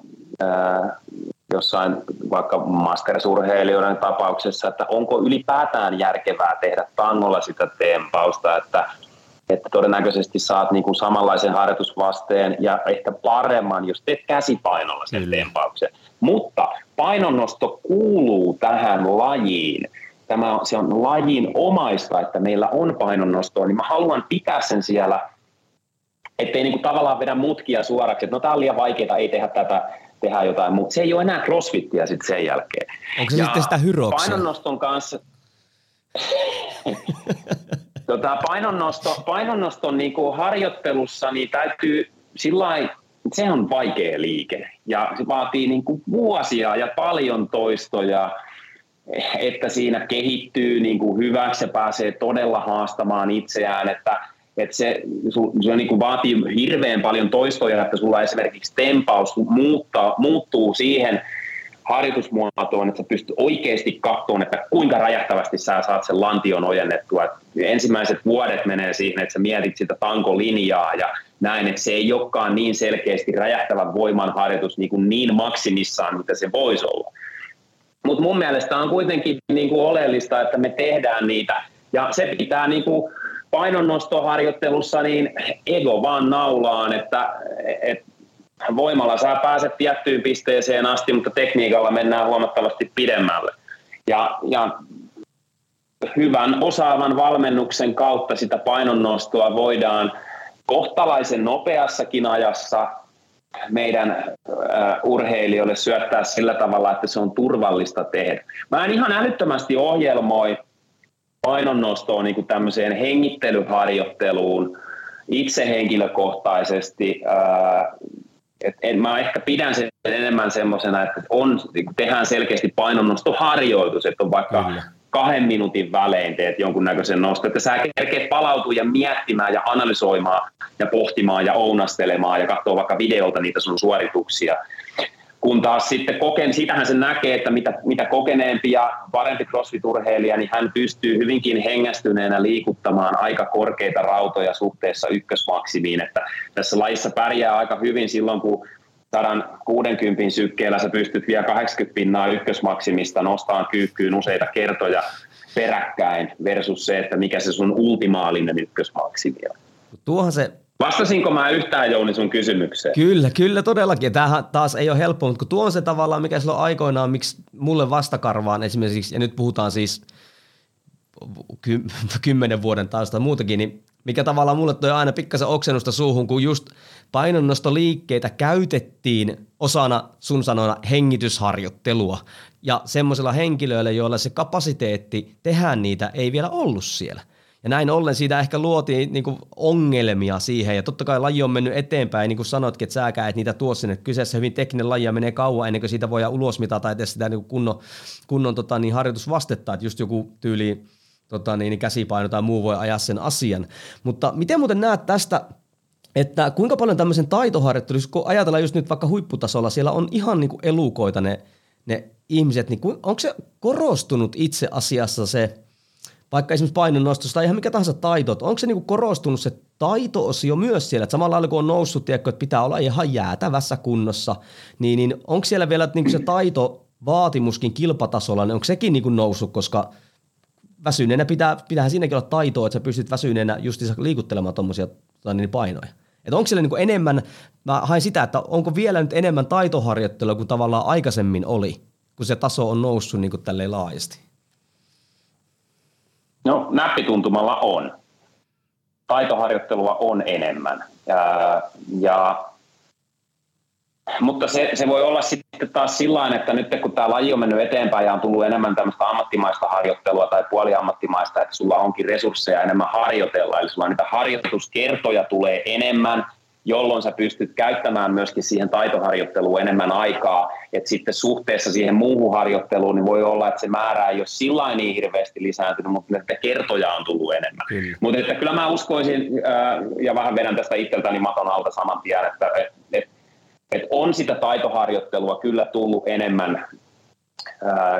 jossain vaikka mastersurheilijoiden tapauksessa, että onko ylipäätään järkevää tehdä tangolla sitä tempausta, että että todennäköisesti saat niin kuin samanlaisen harjoitusvasteen ja ehkä paremman, jos teet käsipainolla sen Kyllä. tempauksen. Mutta painonnosto kuuluu tähän lajiin. Tämä, se on lajin omaista, että meillä on painonnostoa, niin mä haluan pitää sen siellä, ettei niin kuin tavallaan vedä mutkia suoraksi, että no tämä on liian vaikeaa, ei tehdä tätä, tehdä jotain muuta. Se ei ole enää crossfittiä sitten sen jälkeen. Onko se ja sitten sitä hyroksia? Painonnoston kanssa, tota, painonnosto, painonnoston niin kuin harjoittelussa niin täytyy sillä se on vaikea liike ja se vaatii niin kuin vuosia ja paljon toistoja, että siinä kehittyy niin kuin hyväksi ja pääsee todella haastamaan itseään, että, että se, se niin vaatii hirveän paljon toistoja, että sulla esimerkiksi tempaus muuttaa, muuttuu siihen harjoitusmuotoon, että sä pystyt oikeasti katsomaan, että kuinka räjähtävästi sä saat sen lantion ojennettua. Et ensimmäiset vuodet menee siihen, että sä mietit sitä tankolinjaa ja näin, että se ei olekaan niin selkeästi räjähtävä voiman harjoitus niin, kuin niin maksimissaan, mitä se voisi olla. Mutta mun mielestä on kuitenkin niin kuin oleellista, että me tehdään niitä. Ja se pitää niin kuin painonnostoharjoittelussa niin ego vaan naulaan, että, että voimalla sä pääset tiettyyn pisteeseen asti, mutta tekniikalla mennään huomattavasti pidemmälle. Ja, ja hyvän osaavan valmennuksen kautta sitä painonnostoa voidaan kohtalaisen nopeassakin ajassa meidän uh, urheilijoille syöttää sillä tavalla, että se on turvallista tehdä. Mä en ihan älyttömästi ohjelmoi painonnostoa niin kuin tämmöiseen hengittelyharjoitteluun itse henkilökohtaisesti. Et en, mä ehkä pidän sen enemmän semmoisena, että on, niin tehdään selkeästi painonnostoharjoitus, että on vaikka Kyllä. kahden minuutin välein teet jonkunnäköisen noston, että sä kerkeet palautua ja miettimään ja analysoimaan ja pohtimaan ja ounastelemaan ja katsoa vaikka videolta niitä sun suorituksia. Kun taas sitten koken, sitähän se näkee, että mitä, mitä kokeneempi ja parempi crossfit-urheilija, niin hän pystyy hyvinkin hengästyneenä liikuttamaan aika korkeita rautoja suhteessa ykkösmaksimiin. Että tässä lajissa pärjää aika hyvin silloin, kun 160 sykkeellä sä pystyt vielä 80 pinnaa ykkösmaksimista nostamaan kyykkyyn useita kertoja peräkkäin versus se, että mikä se sun ultimaalinen ykkösmaksimi on. Tuohan se Vastasinko mä yhtään Jouni sun kysymykseen? Kyllä, kyllä todellakin. Tämähän taas ei ole helppo, mutta kun tuo on se tavallaan, mikä silloin aikoinaan, miksi mulle vastakarvaan esimerkiksi, ja nyt puhutaan siis ky- kymmenen vuoden taustasta muutakin, niin mikä tavallaan mulle toi aina pikkasen oksennusta suuhun, kun just painonnostoliikkeitä käytettiin osana sun sanoina hengitysharjoittelua. Ja semmoisilla henkilöillä, joilla se kapasiteetti tehdä niitä ei vielä ollut siellä. Ja näin ollen siitä ehkä luotiin niin kuin ongelmia siihen. Ja totta kai laji on mennyt eteenpäin, niin kuin sanoitkin, että säkään et niitä tuo sinne. Kyseessä hyvin tekninen laji ja menee kauan ennen kuin siitä voi ulos mitata edes sitä niin kunnon, kunnon tota, niin harjoitusvastetta. Että just joku tyyli tota, niin, käsipaino tai muu voi ajaa sen asian. Mutta miten muuten näet tästä, että kuinka paljon tämmöisen taitoharjoittelussa, kun ajatellaan just nyt vaikka huipputasolla, siellä on ihan niin kuin elukoita ne, ne ihmiset, niin onko se korostunut itse asiassa se – vaikka esimerkiksi painonnostosta tai ihan mikä tahansa taito, onko se niinku korostunut se taito-osio myös siellä, että samalla lailla kun on noussut, tiedätkö, että pitää olla ihan jäätävässä kunnossa, niin, niin onko siellä vielä niinku se taito vaatimuskin kilpatasolla, niin onko sekin niinku noussut, koska väsyneenä pitää, pitäähän siinäkin olla taitoa, että sä pystyt väsyneenä just liikuttelemaan tuommoisia niin painoja. Että onko siellä niinku enemmän, mä hain sitä, että onko vielä nyt enemmän taitoharjoittelua kuin tavallaan aikaisemmin oli, kun se taso on noussut niinku tälleen laajasti? No näppituntumalla on. Taitoharjoittelua on enemmän. Ja, ja, mutta se, se voi olla sitten taas sillä että nyt kun tämä laji on mennyt eteenpäin ja on tullut enemmän tämmöistä ammattimaista harjoittelua tai puoliammattimaista, että sulla onkin resursseja enemmän harjoitella, eli sulla niitä harjoituskertoja tulee enemmän – jolloin sä pystyt käyttämään myöskin siihen taitoharjoitteluun enemmän aikaa, että sitten suhteessa siihen muuhun harjoitteluun niin voi olla, että se määrä ei ole sillä niin hirveästi lisääntynyt, mutta että kertoja on tullut enemmän. Kyllä. Mutta että kyllä mä uskoisin, ja vähän vedän tästä itseltäni maton alta saman tien, että et, et, et on sitä taitoharjoittelua kyllä tullut enemmän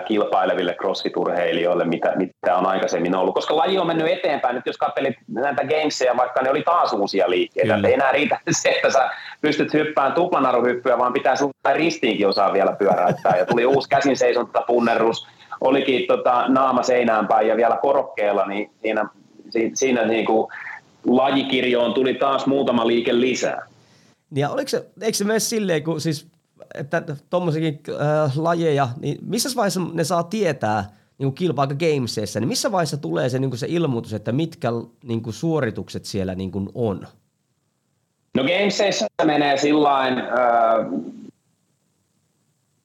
kilpaileville crossfit-urheilijoille, mitä, mitä on aikaisemmin ollut. Koska laji on mennyt eteenpäin. Nyt jos katselit näitä gameseja, vaikka ne oli taas uusia liikkeitä, ei enää riitä se, että sä pystyt hyppään tuplanaruhyppyä, vaan pitää sun ristiinkin osaa vielä pyöräyttää. Ja tuli uusi käsin seisonta punnerus, olikin tota, naama seinään päin ja vielä korokkeella, niin siinä, siinä niin kuin lajikirjoon tuli taas muutama liike lisää. Ja oliko se, eikö se mene silleen, kun siis, että tuommoisiakin äh, lajeja, niin missä vaiheessa ne saa tietää niin kilpaa Gamesissa, niin missä vaiheessa tulee se, niin se ilmoitus, että mitkä niin kuin suoritukset siellä niin kuin on? No Gamesissa menee sillain, äh,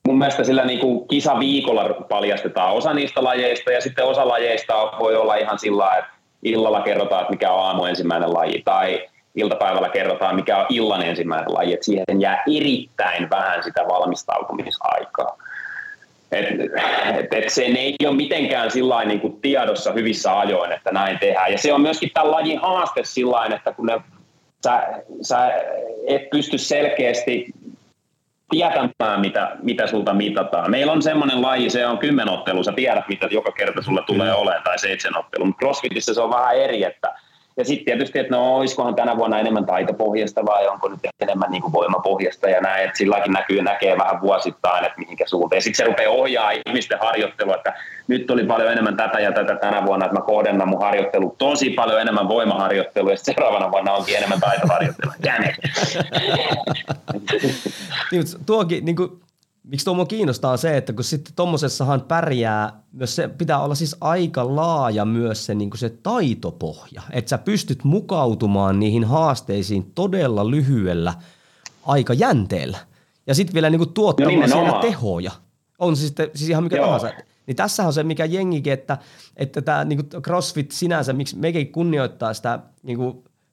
mun mielestä sillä niin kuin kisaviikolla paljastetaan osa niistä lajeista ja sitten osa lajeista voi olla ihan sillä että illalla kerrotaan, että mikä on aamu ensimmäinen laji tai iltapäivällä kerrotaan, mikä on illan ensimmäinen laji, että siihen jää erittäin vähän sitä valmistautumisaikaa. Et, et, et sen ei ole mitenkään sillä niin kuin tiedossa hyvissä ajoin, että näin tehdään. Ja se on myöskin tämän lajin haaste sillä että kun ne, sä, sä et pysty selkeästi tietämään, mitä, mitä sulta mitataan. Meillä on semmoinen laji, se on kymmenottelu, sä tiedät, mitä joka kerta sulle tulee olemaan, tai seitsemänottelu, mutta CrossFitissä se on vähän eri, että ja sitten tietysti, että no olisikohan tänä vuonna enemmän taitopohjasta vai onko nyt enemmän niin kuin voimapohjasta ja näin, että silläkin näkyy, näkee vähän vuosittain, että mihinkä suuntaan. Ja sitten se rupeaa ohjaa ihmisten harjoittelua, että nyt oli paljon enemmän tätä ja tätä tänä vuonna, että mä kohdennan mun harjoittelu tosi paljon enemmän voimaharjoittelua ja seuraavana vuonna onkin enemmän taitoharjoittelua. Jäne. niin, tuokin, niin kuin miksi tuo kiinnostaa on se, että kun sitten tuommoisessahan pärjää, myös se pitää olla siis aika laaja myös se, niin se taitopohja, että sä pystyt mukautumaan niihin haasteisiin todella lyhyellä aikajänteellä. Ja sitten vielä niin tuottamaan no siellä tehoja. On siis, siis ihan mikä Joo. tahansa. Niin tässä on se, mikä jengikin, että, että tämä niin CrossFit sinänsä, miksi mekin kunnioittaa sitä niin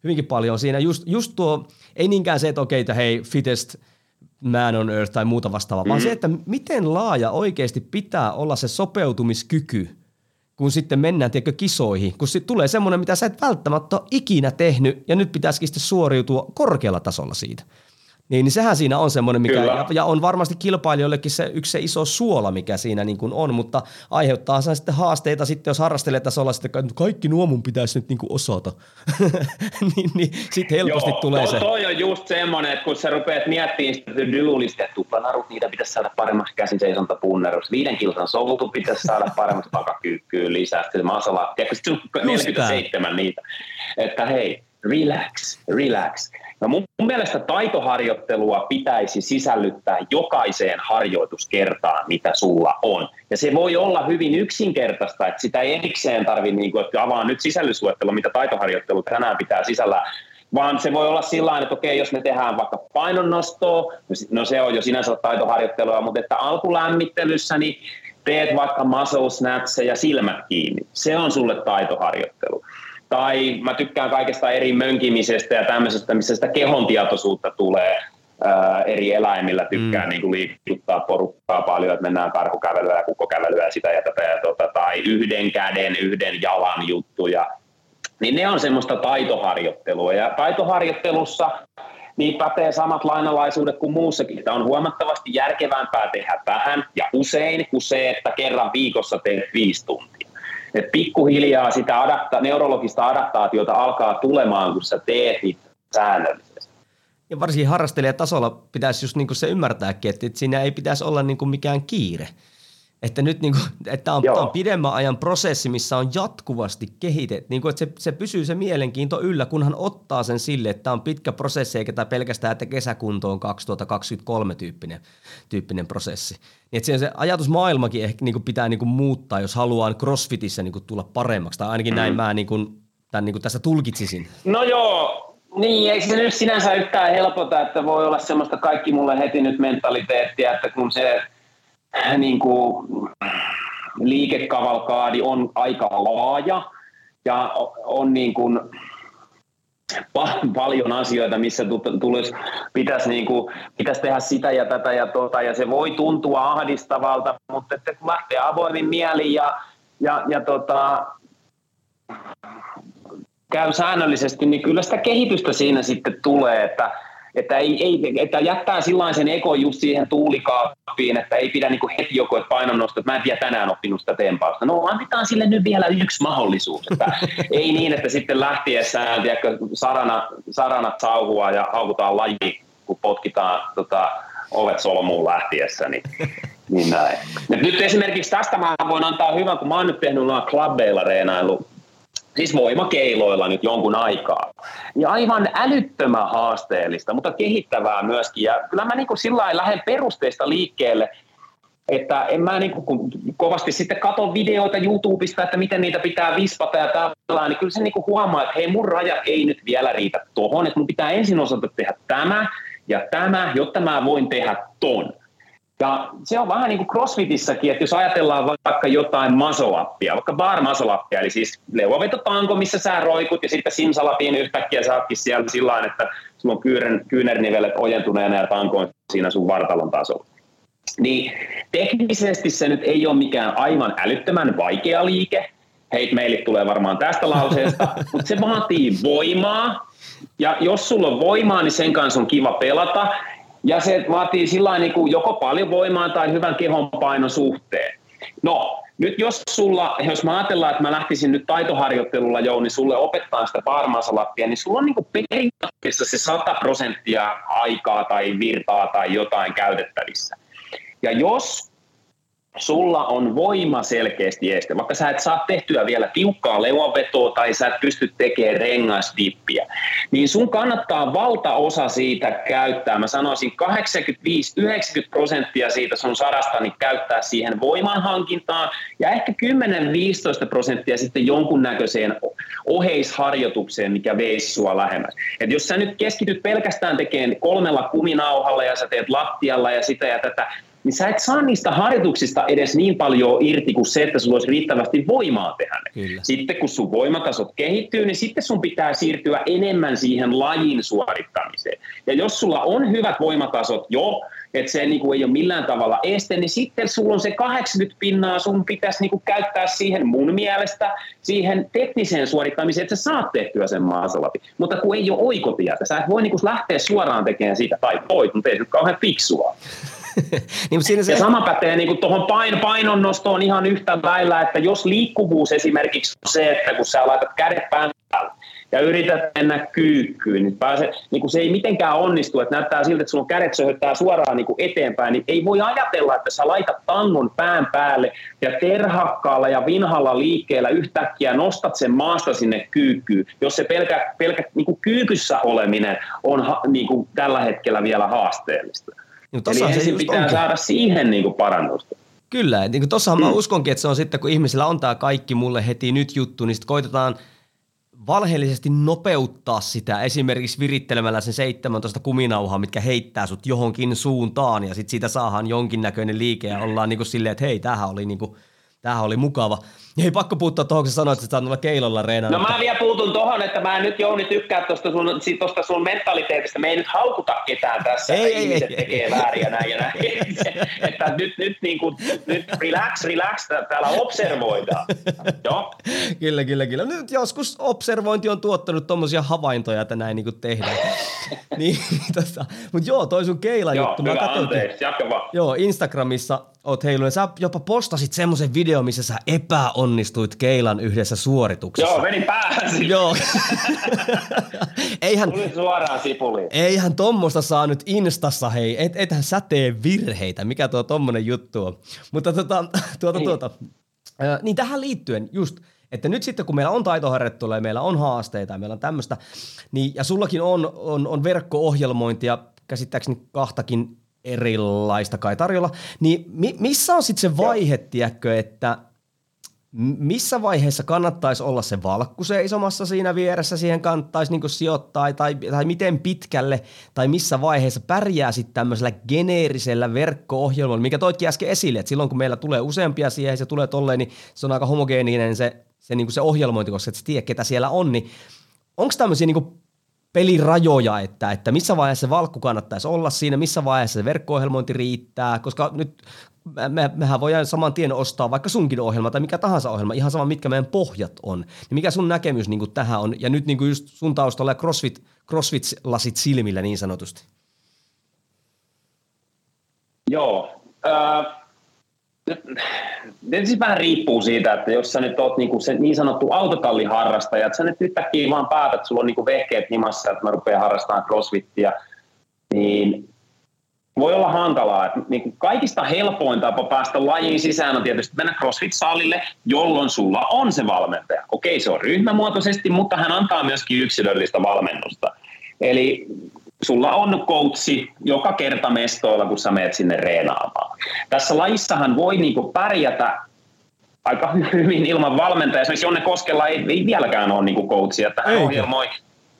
hyvinkin paljon siinä. Just, just tuo, ei niinkään se, että okei, että hei, fittest – Man on Earth tai muuta vastaavaa, mm. vaan se, että miten laaja oikeasti pitää olla se sopeutumiskyky, kun sitten mennään tiedätkö, kisoihin, kun sitten tulee semmoinen, mitä sä et välttämättä ole ikinä tehnyt, ja nyt pitäisikin sitten suoriutua korkealla tasolla siitä. Niin, niin sehän siinä on semmoinen, mikä, ja, ja, on varmasti kilpailijoillekin se yksi se iso suola, mikä siinä niin kuin on, mutta aiheuttaa sen sitten haasteita sitten, jos harrastelijatasolla sitten kaikki nuo mun pitäisi nyt niin kuin osata, niin, niin sitten helposti Joo, tulee toi, se. Toi on just semmoinen, että kun sä rupeat miettimään sitä dylulista, että tuplanarut, niitä pitäisi saada paremmaksi käsin seisonta punnerus, viiden kilsan soutu pitäisi saada paremmaksi takakyykkyyn lisää, sitten masala, tiedätkö, 47 niitä, että hei, relax, relax. No mun, mielestä taitoharjoittelua pitäisi sisällyttää jokaiseen harjoituskertaan, mitä sulla on. Ja se voi olla hyvin yksinkertaista, että sitä ei erikseen tarvitse, niin että avaan nyt sisällysluettelo, mitä taitoharjoittelu tänään pitää sisällä, vaan se voi olla sillä että okei, jos me tehdään vaikka painonnostoa, no se on jo sinänsä taitoharjoittelua, mutta että alkulämmittelyssä niin teet vaikka muscle snatcheja silmät kiinni. Se on sulle taitoharjoittelu tai mä tykkään kaikesta eri mönkimisestä ja tämmöisestä, missä sitä kehon tietoisuutta tulee ää, eri eläimillä. Tykkään mm. niin kuin liikuttaa porukkaa paljon, että mennään karhukävelyä ja kukkokävelyä ja sitä ja tätä ja tota, tai yhden käden, yhden jalan juttuja. Niin ne on semmoista taitoharjoittelua ja taitoharjoittelussa niin pätee samat lainalaisuudet kuin muussakin. Tämä on huomattavasti järkevämpää tehdä vähän ja usein kuin se, että kerran viikossa teet viisi tuntia. Et pikkuhiljaa sitä adapta- neurologista adaptaatiota alkaa tulemaan, kun sä teet niitä säännöllisesti. Ja varsinkin harrastelijatasolla pitäisi just niinku se ymmärtääkin, että siinä ei pitäisi olla niinku mikään kiire – että nyt niin kuin, että tämä on, tämä on pidemmän ajan prosessi, missä on jatkuvasti kehitetty, niin kuin, että se, se pysyy se mielenkiinto yllä, kunhan ottaa sen sille, että tämä on pitkä prosessi, eikä tämä pelkästään, että kesäkunto on 2023 tyyppinen, tyyppinen prosessi. Niin, että se ajatusmaailmakin ehkä niin kuin pitää niin kuin muuttaa, jos haluaa crossfitissä niin kuin tulla paremmaksi, tai ainakin mm. näin mä niin kuin, tämän niin kuin tässä tulkitsisin. No joo, niin, ei se nyt sinänsä yhtään helpota, että voi olla semmoista kaikki mulle heti nyt mentaliteettia, että kun se niin kuin, liikekavalkaadi on aika laaja ja on niin kuin, paljon asioita, missä tulisi, pitäisi, niin kuin, pitäisi tehdä sitä ja tätä ja tota, ja se voi tuntua ahdistavalta, mutta että kun lähtee avoimin mieli ja, ja, ja tota, käy säännöllisesti, niin kyllä sitä kehitystä siinä sitten tulee, että että, ei, ei, että jättää sen eko just siihen tuulikaappiin, että ei pidä niin heti joku, että painonnosto, että mä en vielä tänään oppinut sitä tempausta. No annetaan sille nyt vielä yksi mahdollisuus. Että ei niin, että sitten lähtiessään tiedätkö, sarana, saranat sauhua ja haukutaan laji, kun potkitaan tota, ovet solmuun lähtiessä, niin, niin näin. Nyt esimerkiksi tästä mä voin antaa hyvän, kun mä oon nyt tehnyt noilla klubbeilla reenailu siis voimakeiloilla nyt jonkun aikaa. Ja aivan älyttömän haasteellista, mutta kehittävää myöskin. Ja kyllä mä niin kuin sillä lähden perusteista liikkeelle, että en mä niin kuin, kovasti sitten katso videoita YouTubesta, että miten niitä pitää vispata ja tällä, niin kyllä se niin kuin huomaa, että hei mun rajat ei nyt vielä riitä tohon, että mun pitää ensin osata tehdä tämä ja tämä, jotta mä voin tehdä ton. Ja se on vähän niin kuin CrossFitissäkin, että jos ajatellaan vaikka jotain masolappia, vaikka bar masolappia, eli siis leuavetotanko, missä sä roikut ja sitten simsalapin yhtäkkiä sä ootkin siellä sillä että sulla on kyynär, kyynärnivelet ojentuneena ja tanko on siinä sun vartalon tasolla. Niin teknisesti se nyt ei ole mikään aivan älyttömän vaikea liike. Hei, meille tulee varmaan tästä lauseesta, mutta se vaatii voimaa. Ja jos sulla on voimaa, niin sen kanssa on kiva pelata. Ja se vaatii sillä niin kuin joko paljon voimaa tai hyvän kehonpainon suhteen. No, nyt jos sulla, jos mä ajatellaan, että mä lähtisin nyt taitoharjoittelulla jo, niin sulle opettaa sitä parmaasalappia, niin sulla on niin periaatteessa se 100 prosenttia aikaa tai virtaa tai jotain käytettävissä. Ja jos sulla on voima selkeästi este, vaikka sä et saa tehtyä vielä tiukkaa leuanvetoa tai sä et pysty tekemään rengasdippiä, niin sun kannattaa valtaosa siitä käyttää, mä sanoisin 85-90 prosenttia siitä sun sarasta niin käyttää siihen voimanhankintaan ja ehkä 10-15 prosenttia sitten jonkunnäköiseen oheisharjoitukseen, mikä veisi sua lähemmäs. Et jos sä nyt keskityt pelkästään tekemään kolmella kuminauhalla ja sä teet lattialla ja sitä ja tätä, niin sä et saa niistä harjoituksista edes niin paljon irti kuin se, että sulla olisi riittävästi voimaa tehdä ne. Kyllä. Sitten kun sun voimatasot kehittyy, niin sitten sun pitää siirtyä enemmän siihen lajin suorittamiseen. Ja jos sulla on hyvät voimatasot jo, että se niin kuin ei ole millään tavalla este, niin sitten sulla on se 80 pinnaa, sun pitäisi niin kuin käyttää siihen mun mielestä, siihen tekniseen suorittamiseen, että sä saat tehtyä sen maasalapi. Mutta kun ei ole oikotietä, sä et voi niin kuin lähteä suoraan tekemään siitä, tai voit, mutta ei se kauhean fiksua. Niin, siinä se... Ja sama pätee niin tuohon pain, painonnostoon ihan yhtä lailla, että jos liikkuvuus esimerkiksi on se, että kun sä laitat kädet pään päälle, ja yrität mennä kyykkyyn, niin, pääse, niin se ei mitenkään onnistu, että näyttää siltä, että sun kädet söhöttää suoraan niin eteenpäin, niin ei voi ajatella, että sä laitat tangon pään päälle ja terhakkaalla ja vinhalla liikkeellä yhtäkkiä nostat sen maasta sinne kyykkyyn, jos se pelkä, pelkä niin kyykyssä oleminen on niin kuin tällä hetkellä vielä haasteellista. Niin, Eli ensin se pitää onkin. saada siihen niin kuin parannusta. Kyllä, niin tossahan mm. mä uskonkin, että se on sitten, kun ihmisillä on tämä kaikki mulle heti nyt juttu, niin sitten koitetaan valheellisesti nopeuttaa sitä esimerkiksi virittelemällä sen 17 kuminauhaa, mitkä heittää sut johonkin suuntaan ja sitten siitä saadaan jonkinnäköinen liike ja ollaan niin kuin silleen, että hei, tämähän oli, niin kuin, tämähän oli mukava. Ei pakko puuttua tuohon, kun sanoit, että sä olla keilolla reenaan. No mä vielä puutun tuohon, että mä nyt Jouni tykkää tuosta sun, tosta sun mentaliteetista. Me ei nyt haukuta ketään tässä, ei, että ei, ihmiset ei, tekee ei. väärin ja näin ja näin. että nyt, nyt, niin kuin, nyt relax, relax, täällä observoidaan. Joo. Kyllä, kyllä, kyllä. Nyt joskus observointi on tuottanut tuommoisia havaintoja, että näin niin kuin tehdään. niin, tota, mutta joo, toi sun keila joo, juttu. Hyvä, anteeksi, jatka vaan. Joo, Instagramissa oot heilunen. Sä jopa postasit semmoisen video, missä sä epäonnistuit keilan yhdessä suorituksessa. Joo, meni päähän Joo. eihän, Tuli suoraan sipuliin. Eihän tommosta saa nyt Instassa, hei. Et, ethän sä tee virheitä. Mikä tuo tommonen juttu on? Mutta tota, tuota, niin. tuota. Äh, niin tähän liittyen just, että nyt sitten kun meillä on taitoharjoittelua ja meillä on haasteita ja meillä on tämmöistä, niin, ja sullakin on, on, on verkko-ohjelmointia, käsittääkseni kahtakin erilaista kai tarjolla, niin mi- missä on sitten se vaihe, tiedätkö, että missä vaiheessa kannattaisi olla se valkku seisomassa siinä vieressä, siihen kannattaisi niin sijoittaa, tai, tai miten pitkälle, tai missä vaiheessa pärjää sitten tämmöisellä geneerisellä verkko-ohjelmalla, mikä toitkin äsken esille, että silloin kun meillä tulee useampia siihen, se tulee tolleen, niin se on aika homogeeninen se, se, niin se ohjelmointi, koska et tiedä, ketä siellä on, niin onko tämmöisiä niin pelirajoja, että, että missä vaiheessa se valkku kannattaisi olla siinä, missä vaiheessa se verkko-ohjelmointi riittää, koska nyt me, mehän voidaan saman tien ostaa vaikka sunkin ohjelma tai mikä tahansa ohjelma, ihan sama mitkä meidän pohjat on. Niin mikä sun näkemys niin kuin tähän on, ja nyt niin kuin just sun taustalla CrossFit, CrossFit-lasit silmillä niin sanotusti? Joo, äh, Tietysti vähän riippuu siitä, että jos sä nyt oot niinku se niin sanottu autotalliharrastaja, että sä nyt yhtäkkiä vaan päätät, että sulla on niinku vehkeet nimassa, että mä rupean harrastamaan crossfittiä, niin voi olla hankalaa. Että niin kuin kaikista helpoin tapa päästä lajiin sisään on tietysti mennä CrossFit-salille, jolloin sulla on se valmentaja. Okei, se on ryhmämuotoisesti, mutta hän antaa myöskin yksilöllistä valmennusta. Eli sulla on coachi joka kerta mestoilla, kun sä menet sinne reenaamaan. Tässä lajissahan voi niin kuin pärjätä aika hyvin ilman valmentajaa. Esimerkiksi Jonne Koskella ei, ei vieläkään ole niin coachia, että hän ohjelmoi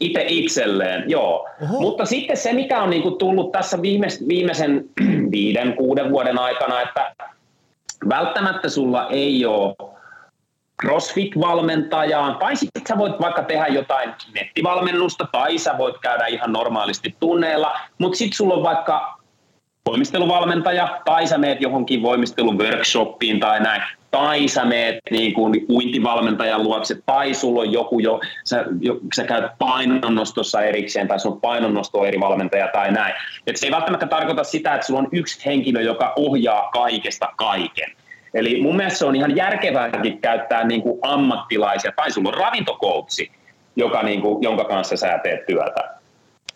itse itselleen, joo. Oho. Mutta sitten se, mikä on niin kuin tullut tässä viimeis, viimeisen viiden, kuuden vuoden aikana, että välttämättä sulla ei ole CrossFit-valmentajaa, tai sitten sä voit vaikka tehdä jotain nettivalmennusta, tai sä voit käydä ihan normaalisti tunneilla, mutta sitten sulla on vaikka voimisteluvalmentaja, tai sä meet johonkin voimisteluworkshoppiin tai näin, tai sä meet niin kuin uintivalmentajan luokse, tai sulla on joku jo, sä, jo, sä käyt painonnostossa erikseen, tai sun painonnosto eri valmentaja tai näin. Et se ei välttämättä tarkoita sitä, että sulla on yksi henkilö, joka ohjaa kaikesta kaiken. Eli mun mielestä se on ihan järkevääkin käyttää niin kuin ammattilaisia, tai sulla on ravintokoutsi, joka, niin kuin, jonka kanssa sä teet työtä.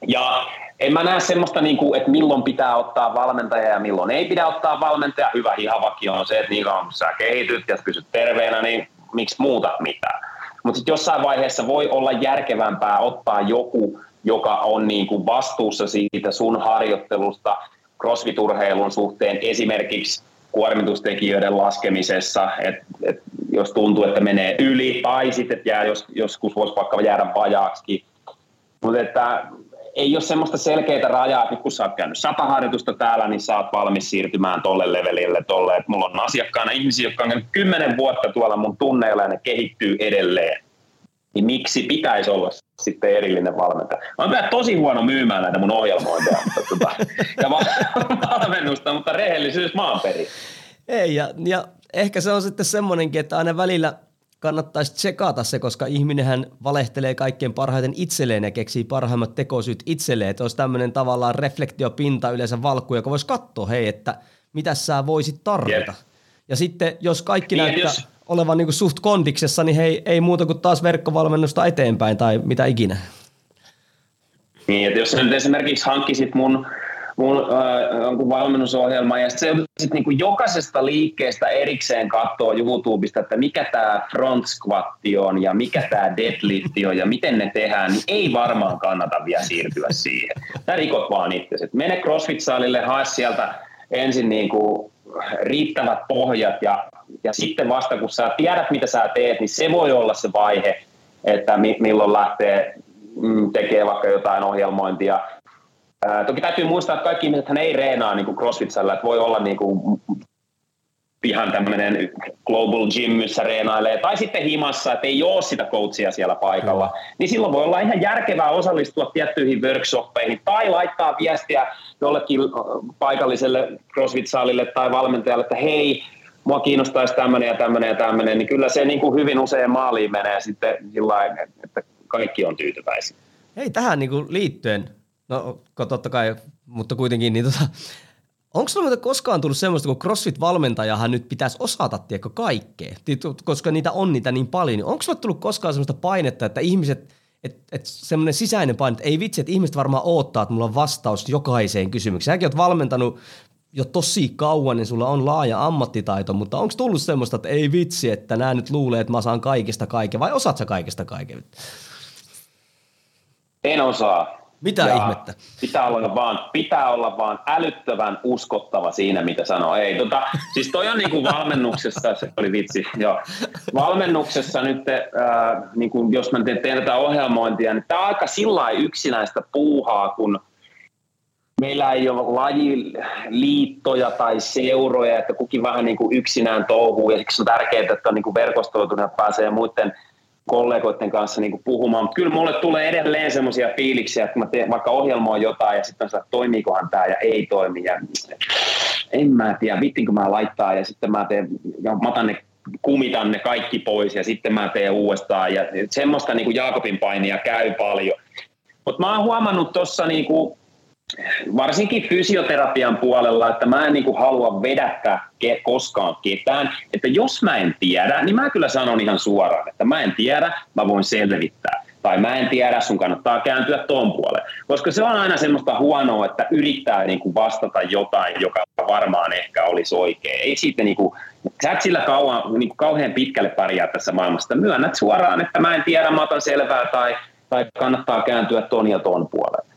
Ja en mä näe semmoista, niin kuin, että milloin pitää ottaa valmentaja ja milloin ei pidä ottaa valmentaja. Hyvä hihavakki on se, että niin kauan sä kehityt ja pysyt terveenä, niin miksi muuta mitään. Mutta sitten jossain vaiheessa voi olla järkevämpää ottaa joku, joka on niin kuin vastuussa siitä sun harjoittelusta crossfit-urheilun suhteen esimerkiksi kuormitustekijöiden laskemisessa, että et jos tuntuu, että menee yli tai sitten jää, jos, joskus voisi vaikka jäädä vajaaksi. Mutta että ei ole semmoista selkeää rajaa, että kun sä oot käynyt sata harjoitusta täällä, niin sä oot valmis siirtymään tolle levelille tolle. Että mulla on asiakkaana ihmisiä, jotka on käynyt kymmenen vuotta tuolla mun tunneilla ja ne kehittyy edelleen. Niin miksi pitäisi olla sitten erillinen valmentaja? Mä oon tosi huono myymään näitä mun ohjelmointeja mutta, tota, ja valmennusta, mutta rehellisyys maan perin. Ei, ja, ja ehkä se on sitten semmoinenkin, että aina välillä – kannattaisi tsekata se, koska ihminenhän valehtelee kaikkein parhaiten itselleen ja keksii parhaimmat tekosyyt itselleen. Että olisi tämmöinen tavallaan reflektiopinta yleensä valkku, joka voisi katsoa, hei, että mitä sä voisit tarvita. Yep. Ja sitten jos kaikki niin, näyttää jos... olevan niin kuin suht kondiksessa, niin hei, ei muuta kuin taas verkkovalmennusta eteenpäin tai mitä ikinä. Niin, että jos nyt esimerkiksi hankkisit mun mun äh, valmennusohjelma ja se sit niinku jokaisesta liikkeestä erikseen katsoo YouTubesta, että mikä tämä front squatti on ja mikä tämä deadlift on ja miten ne tehdään, niin ei varmaan kannata vielä siirtyä siihen. Sä rikot vaan itse. Mene CrossFit-salille, hae sieltä ensin niinku riittävät pohjat ja, ja sitten vasta kun sä tiedät mitä sä teet, niin se voi olla se vaihe, että mi- milloin lähtee mm, tekee vaikka jotain ohjelmointia toki täytyy muistaa, että kaikki ihmiset ei reenaa niin kuin CrossFitsellä, että voi olla niin kuin ihan tämmöinen global gym, missä reenailee, tai sitten himassa, että ei ole sitä coachia siellä paikalla, niin silloin voi olla ihan järkevää osallistua tiettyihin workshoppeihin, tai laittaa viestiä jollekin paikalliselle CrossFit-salille tai valmentajalle, että hei, mua kiinnostaisi tämmöinen ja tämmöinen ja tämmöinen, niin kyllä se niin kuin hyvin usein maaliin menee sitten sillä että kaikki on tyytyväisiä. Hei, tähän niin kuin liittyen No totta kai, mutta kuitenkin, niin tota, onko sinulla koskaan tullut semmoista, kun CrossFit-valmentajahan nyt pitäisi osata, tiedätkö, kaikkea, koska niitä on niitä niin paljon, niin onko sinulla tullut koskaan semmoista painetta, että ihmiset, että et semmoinen sisäinen paine, että ei vitsi, että ihmiset varmaan odottaa, että mulla on vastaus jokaiseen kysymykseen. Säkin oot valmentanut jo tosi kauan, niin sulla on laaja ammattitaito, mutta onko tullut semmoista, että ei vitsi, että nämä nyt luulee, että mä saan kaikista kaiken, vai osaat sä kaikista kaiken? En osaa. Mitä ja ihmettä? Pitää olla, vaan, pitää olla vaan älyttävän uskottava siinä, mitä sanoo. Ei, tota, siis toi on niin kuin valmennuksessa, se oli vitsi, joo. Valmennuksessa nyt, äh, niin kuin jos mä teen, teen tätä ohjelmointia, niin tämä on aika sillä yksinäistä puuhaa, kun meillä ei ole lajiliittoja tai seuroja, että kukin vähän niin kuin yksinään touhuu, ja siksi on tärkeää, että on niin kuin verkostoitunut ja pääsee muiden – kollegoiden kanssa niin puhumaan, mutta kyllä mulle tulee edelleen semmoisia fiiliksiä, että mä teen, vaikka ohjelmoin jotain ja sitten mä toimiikohan tämä ja ei toimi ja en mä tiedä, vittinkö mä laittaa ja sitten mä teen, ja mä otan ne kumitan ne kaikki pois ja sitten mä teen uudestaan ja semmoista niin kuin Jaakobin painia käy paljon. Mutta mä oon huomannut tuossa niin kuin varsinkin fysioterapian puolella, että mä en niin kuin halua vedättää ke- koskaan ketään. Että jos mä en tiedä, niin mä kyllä sanon ihan suoraan, että mä en tiedä, mä voin selvittää. tai mä en tiedä, sun kannattaa kääntyä ton puolelle. Koska se on aina semmoista huonoa, että yrittää niin kuin vastata jotain, joka varmaan ehkä olisi oikein. Ei siitä niin kuin, sä et sillä kauan, niin kuin kauhean pitkälle pärjää tässä maailmassa. Myönnät suoraan, että mä en tiedä, mä otan selvää tai, tai kannattaa kääntyä ton ja ton puolelle.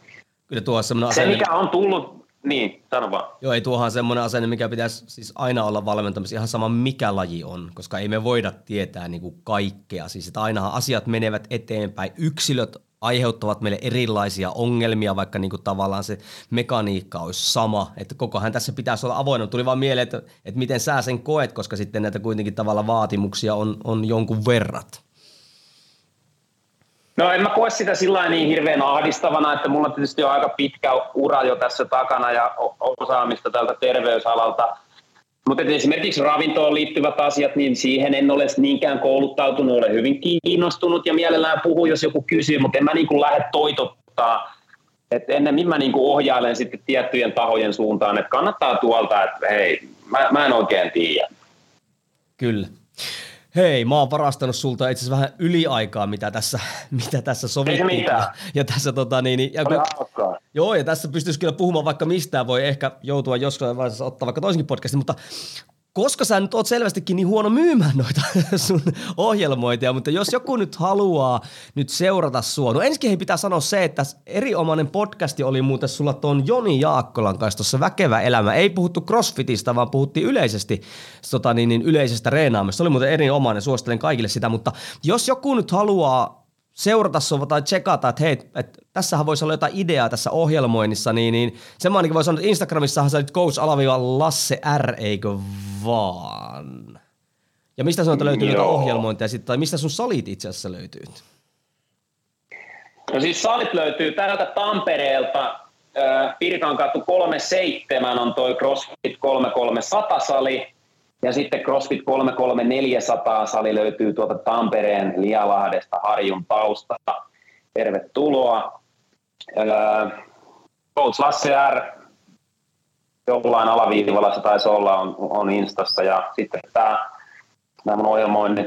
Kyllä tuo on Se, mikä on tullut, niin, sano vaan. Joo, ei tuohan semmoinen asenne, mikä pitäisi siis aina olla valmentamassa, ihan sama mikä laji on, koska ei me voida tietää niin kuin kaikkea. Siis että ainahan asiat menevät eteenpäin, yksilöt aiheuttavat meille erilaisia ongelmia, vaikka niin kuin tavallaan se mekaniikka olisi sama. Että kokohan tässä pitäisi olla avoinna. Tuli vaan mieleen, että, että miten sä sen koet, koska sitten näitä kuitenkin tavalla vaatimuksia on, on jonkun verrat. No en mä koe sitä sillä niin hirveän ahdistavana, että mulla tietysti on aika pitkä ura jo tässä takana ja osaamista tältä terveysalalta. Mutta esimerkiksi ravintoon liittyvät asiat, niin siihen en ole niinkään kouluttautunut, olen hyvin kiinnostunut ja mielellään puhuu, jos joku kysyy, mutta en mä niin kuin lähde toitottaa. Et ennemmin mä niin kuin ohjailen sitten tiettyjen tahojen suuntaan, että kannattaa tuolta, että hei, mä, mä en oikein tiedä. Kyllä. Hei, mä oon varastanut sulta itse asiassa vähän yliaikaa, mitä tässä, mitä tässä sovittiin. Ja, ja tässä tota niin, niin ja kun, Joo, ja tässä pystyisi kyllä puhumaan vaikka mistään, voi ehkä joutua joskus vaiheessa ottaa vaikka toisenkin podcastin, mutta koska sä nyt oot selvästikin niin huono myymään noita sun ohjelmointia, mutta jos joku nyt haluaa nyt seurata sua, no ensinnäkin hei pitää sanoa se, että erinomainen podcasti oli muuten sulla tuon Joni Jaakkolan kanssa tuossa Väkevä elämä. Ei puhuttu crossfitista, vaan puhuttiin yleisesti tota niin, niin yleisestä reenaamista. Se oli muuten erinomainen, suosittelen kaikille sitä, mutta jos joku nyt haluaa seurata sua tai tsekata, että hei, että tässähän voisi olla jotain ideaa tässä ohjelmoinnissa, niin, niin sen mä ainakin voin sanoa, että Instagramissahan sä olit coach alaviiva Lasse R, eikö vaan? Ja mistä sanoit, löytyy jotain ohjelmointia sitten, tai mistä sun salit itse asiassa löytyy? No siis salit löytyy täältä Tampereelta, Pirkan katu 37 on toi CrossFit 3300 sali, ja sitten CrossFit 33400 sali löytyy tuolta Tampereen Lialahdesta Harjun taustalta. Tervetuloa. Coach Lasse R, jollain alaviivalla se taisi olla, on, on Instassa. Ja sitten tämä, nämä mun ohjelmoinnit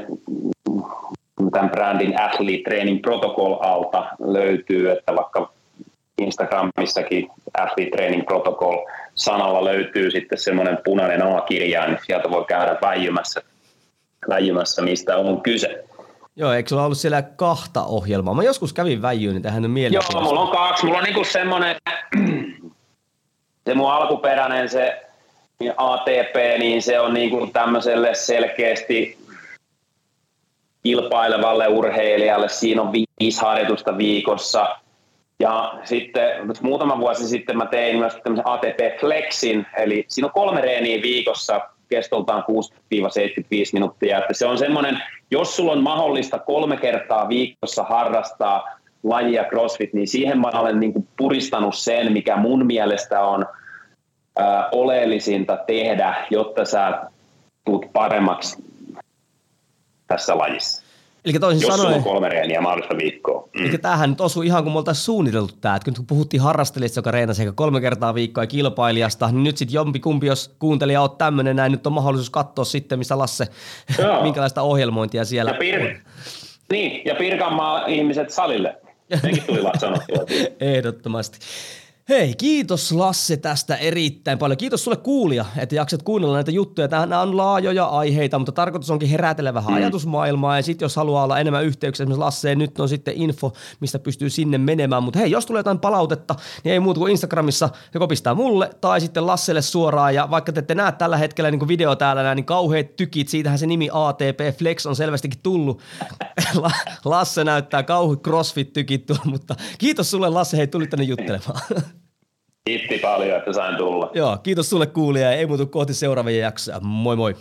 tämän brändin Athlete Training Protocol alta löytyy, että vaikka Instagramissakin Athlete Training Protocol sanalla löytyy sitten semmoinen punainen A-kirja, niin sieltä voi käydä väijymässä, väijymässä mistä on kyse. Joo, eikö sulla ollut siellä kahta ohjelmaa? Mä joskus kävin väijyyn, niin tähän on mieleen. Joo, mulla on kaksi. Mulla on niinku semmoinen, se mun alkuperäinen se ATP, niin se on niinku tämmöiselle selkeästi kilpailevalle urheilijalle. Siinä on viisi harjoitusta viikossa – ja sitten muutama vuosi sitten mä tein myös tämmöisen ATP Flexin, eli siinä on kolme reeniä viikossa kestoltaan 6-75 minuuttia. Että se on semmoinen, jos sulla on mahdollista kolme kertaa viikossa harrastaa lajia CrossFit, niin siihen mä olen niin kuin puristanut sen, mikä mun mielestä on ää, oleellisinta tehdä, jotta sä tulet paremmaksi tässä lajissa. Eli toisin Jos sanoen, on kolme reeniä mahdollista viikkoa. Mm. Eli tämähän nyt osui ihan kuin me oltaisiin suunniteltu tämä, että kun puhuttiin harrastelijasta, joka reenasi ehkä kolme kertaa viikkoa ja kilpailijasta, niin nyt sitten jompi kumpi, jos kuuntelija on tämmöinen näin, nyt on mahdollisuus katsoa sitten, missä Lasse, minkälaista ohjelmointia siellä ja pir- on. Niin, ja Pirkanmaa ihmiset salille. Nekin tuli. Ehdottomasti. Hei, kiitos Lasse tästä erittäin paljon. Kiitos sulle kuulija, että jaksat kuunnella näitä juttuja. Nämä on laajoja aiheita, mutta tarkoitus onkin herätellä vähän mm. ajatusmaailmaa. Ja sitten jos haluaa olla enemmän yhteyksiä esimerkiksi Lasseen, nyt on sitten info, mistä pystyy sinne menemään. Mutta hei, jos tulee jotain palautetta, niin ei muuta kuin Instagramissa joko pistää mulle tai sitten Lasselle suoraan. Ja vaikka te ette näe tällä hetkellä niin kuin video täällä, niin kauheat tykit, siitähän se nimi ATP Flex on selvästikin tullut. Lasse näyttää kauhean CrossFit-tykit mutta kiitos sulle Lasse, hei tulit tänne juttelemaan. Kiitti paljon, että sain tulla. Joo, kiitos sulle kuulija ja ei muutu kohti seuraavia jaksoja. Moi moi.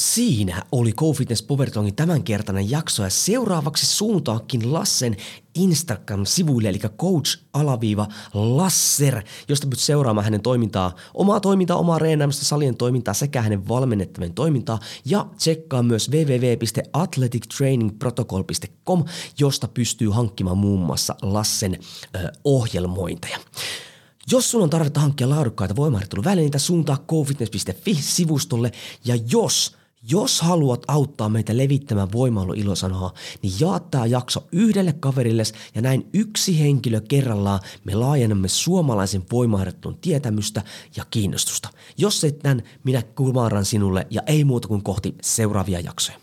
Siinä oli GoFitness Powertongin tämänkertainen jakso ja seuraavaksi suuntaakin Lassen Instagram-sivuille, eli coach-lasser, josta pystyt seuraamaan hänen toimintaa, omaa toimintaa, omaa reenaamista, salien toimintaa sekä hänen valmennettavien toimintaa ja tsekkaa myös www.athletictrainingprotocol.com, josta pystyy hankkimaan muun muassa Lassen ö, ohjelmointeja. Jos sulla on tarvetta hankkia laadukkaita voimaharjoitteluvälineitä, suuntaa cofitness.fi sivustolle ja jos Jos haluat auttaa meitä levittämään voimailuilosanoa, niin jaa tämä jakso yhdelle kaverille ja näin yksi henkilö kerrallaan me laajennamme suomalaisen voimaharjoittelun tietämystä ja kiinnostusta. Jos et näin, minä kuvaran sinulle ja ei muuta kuin kohti seuraavia jaksoja.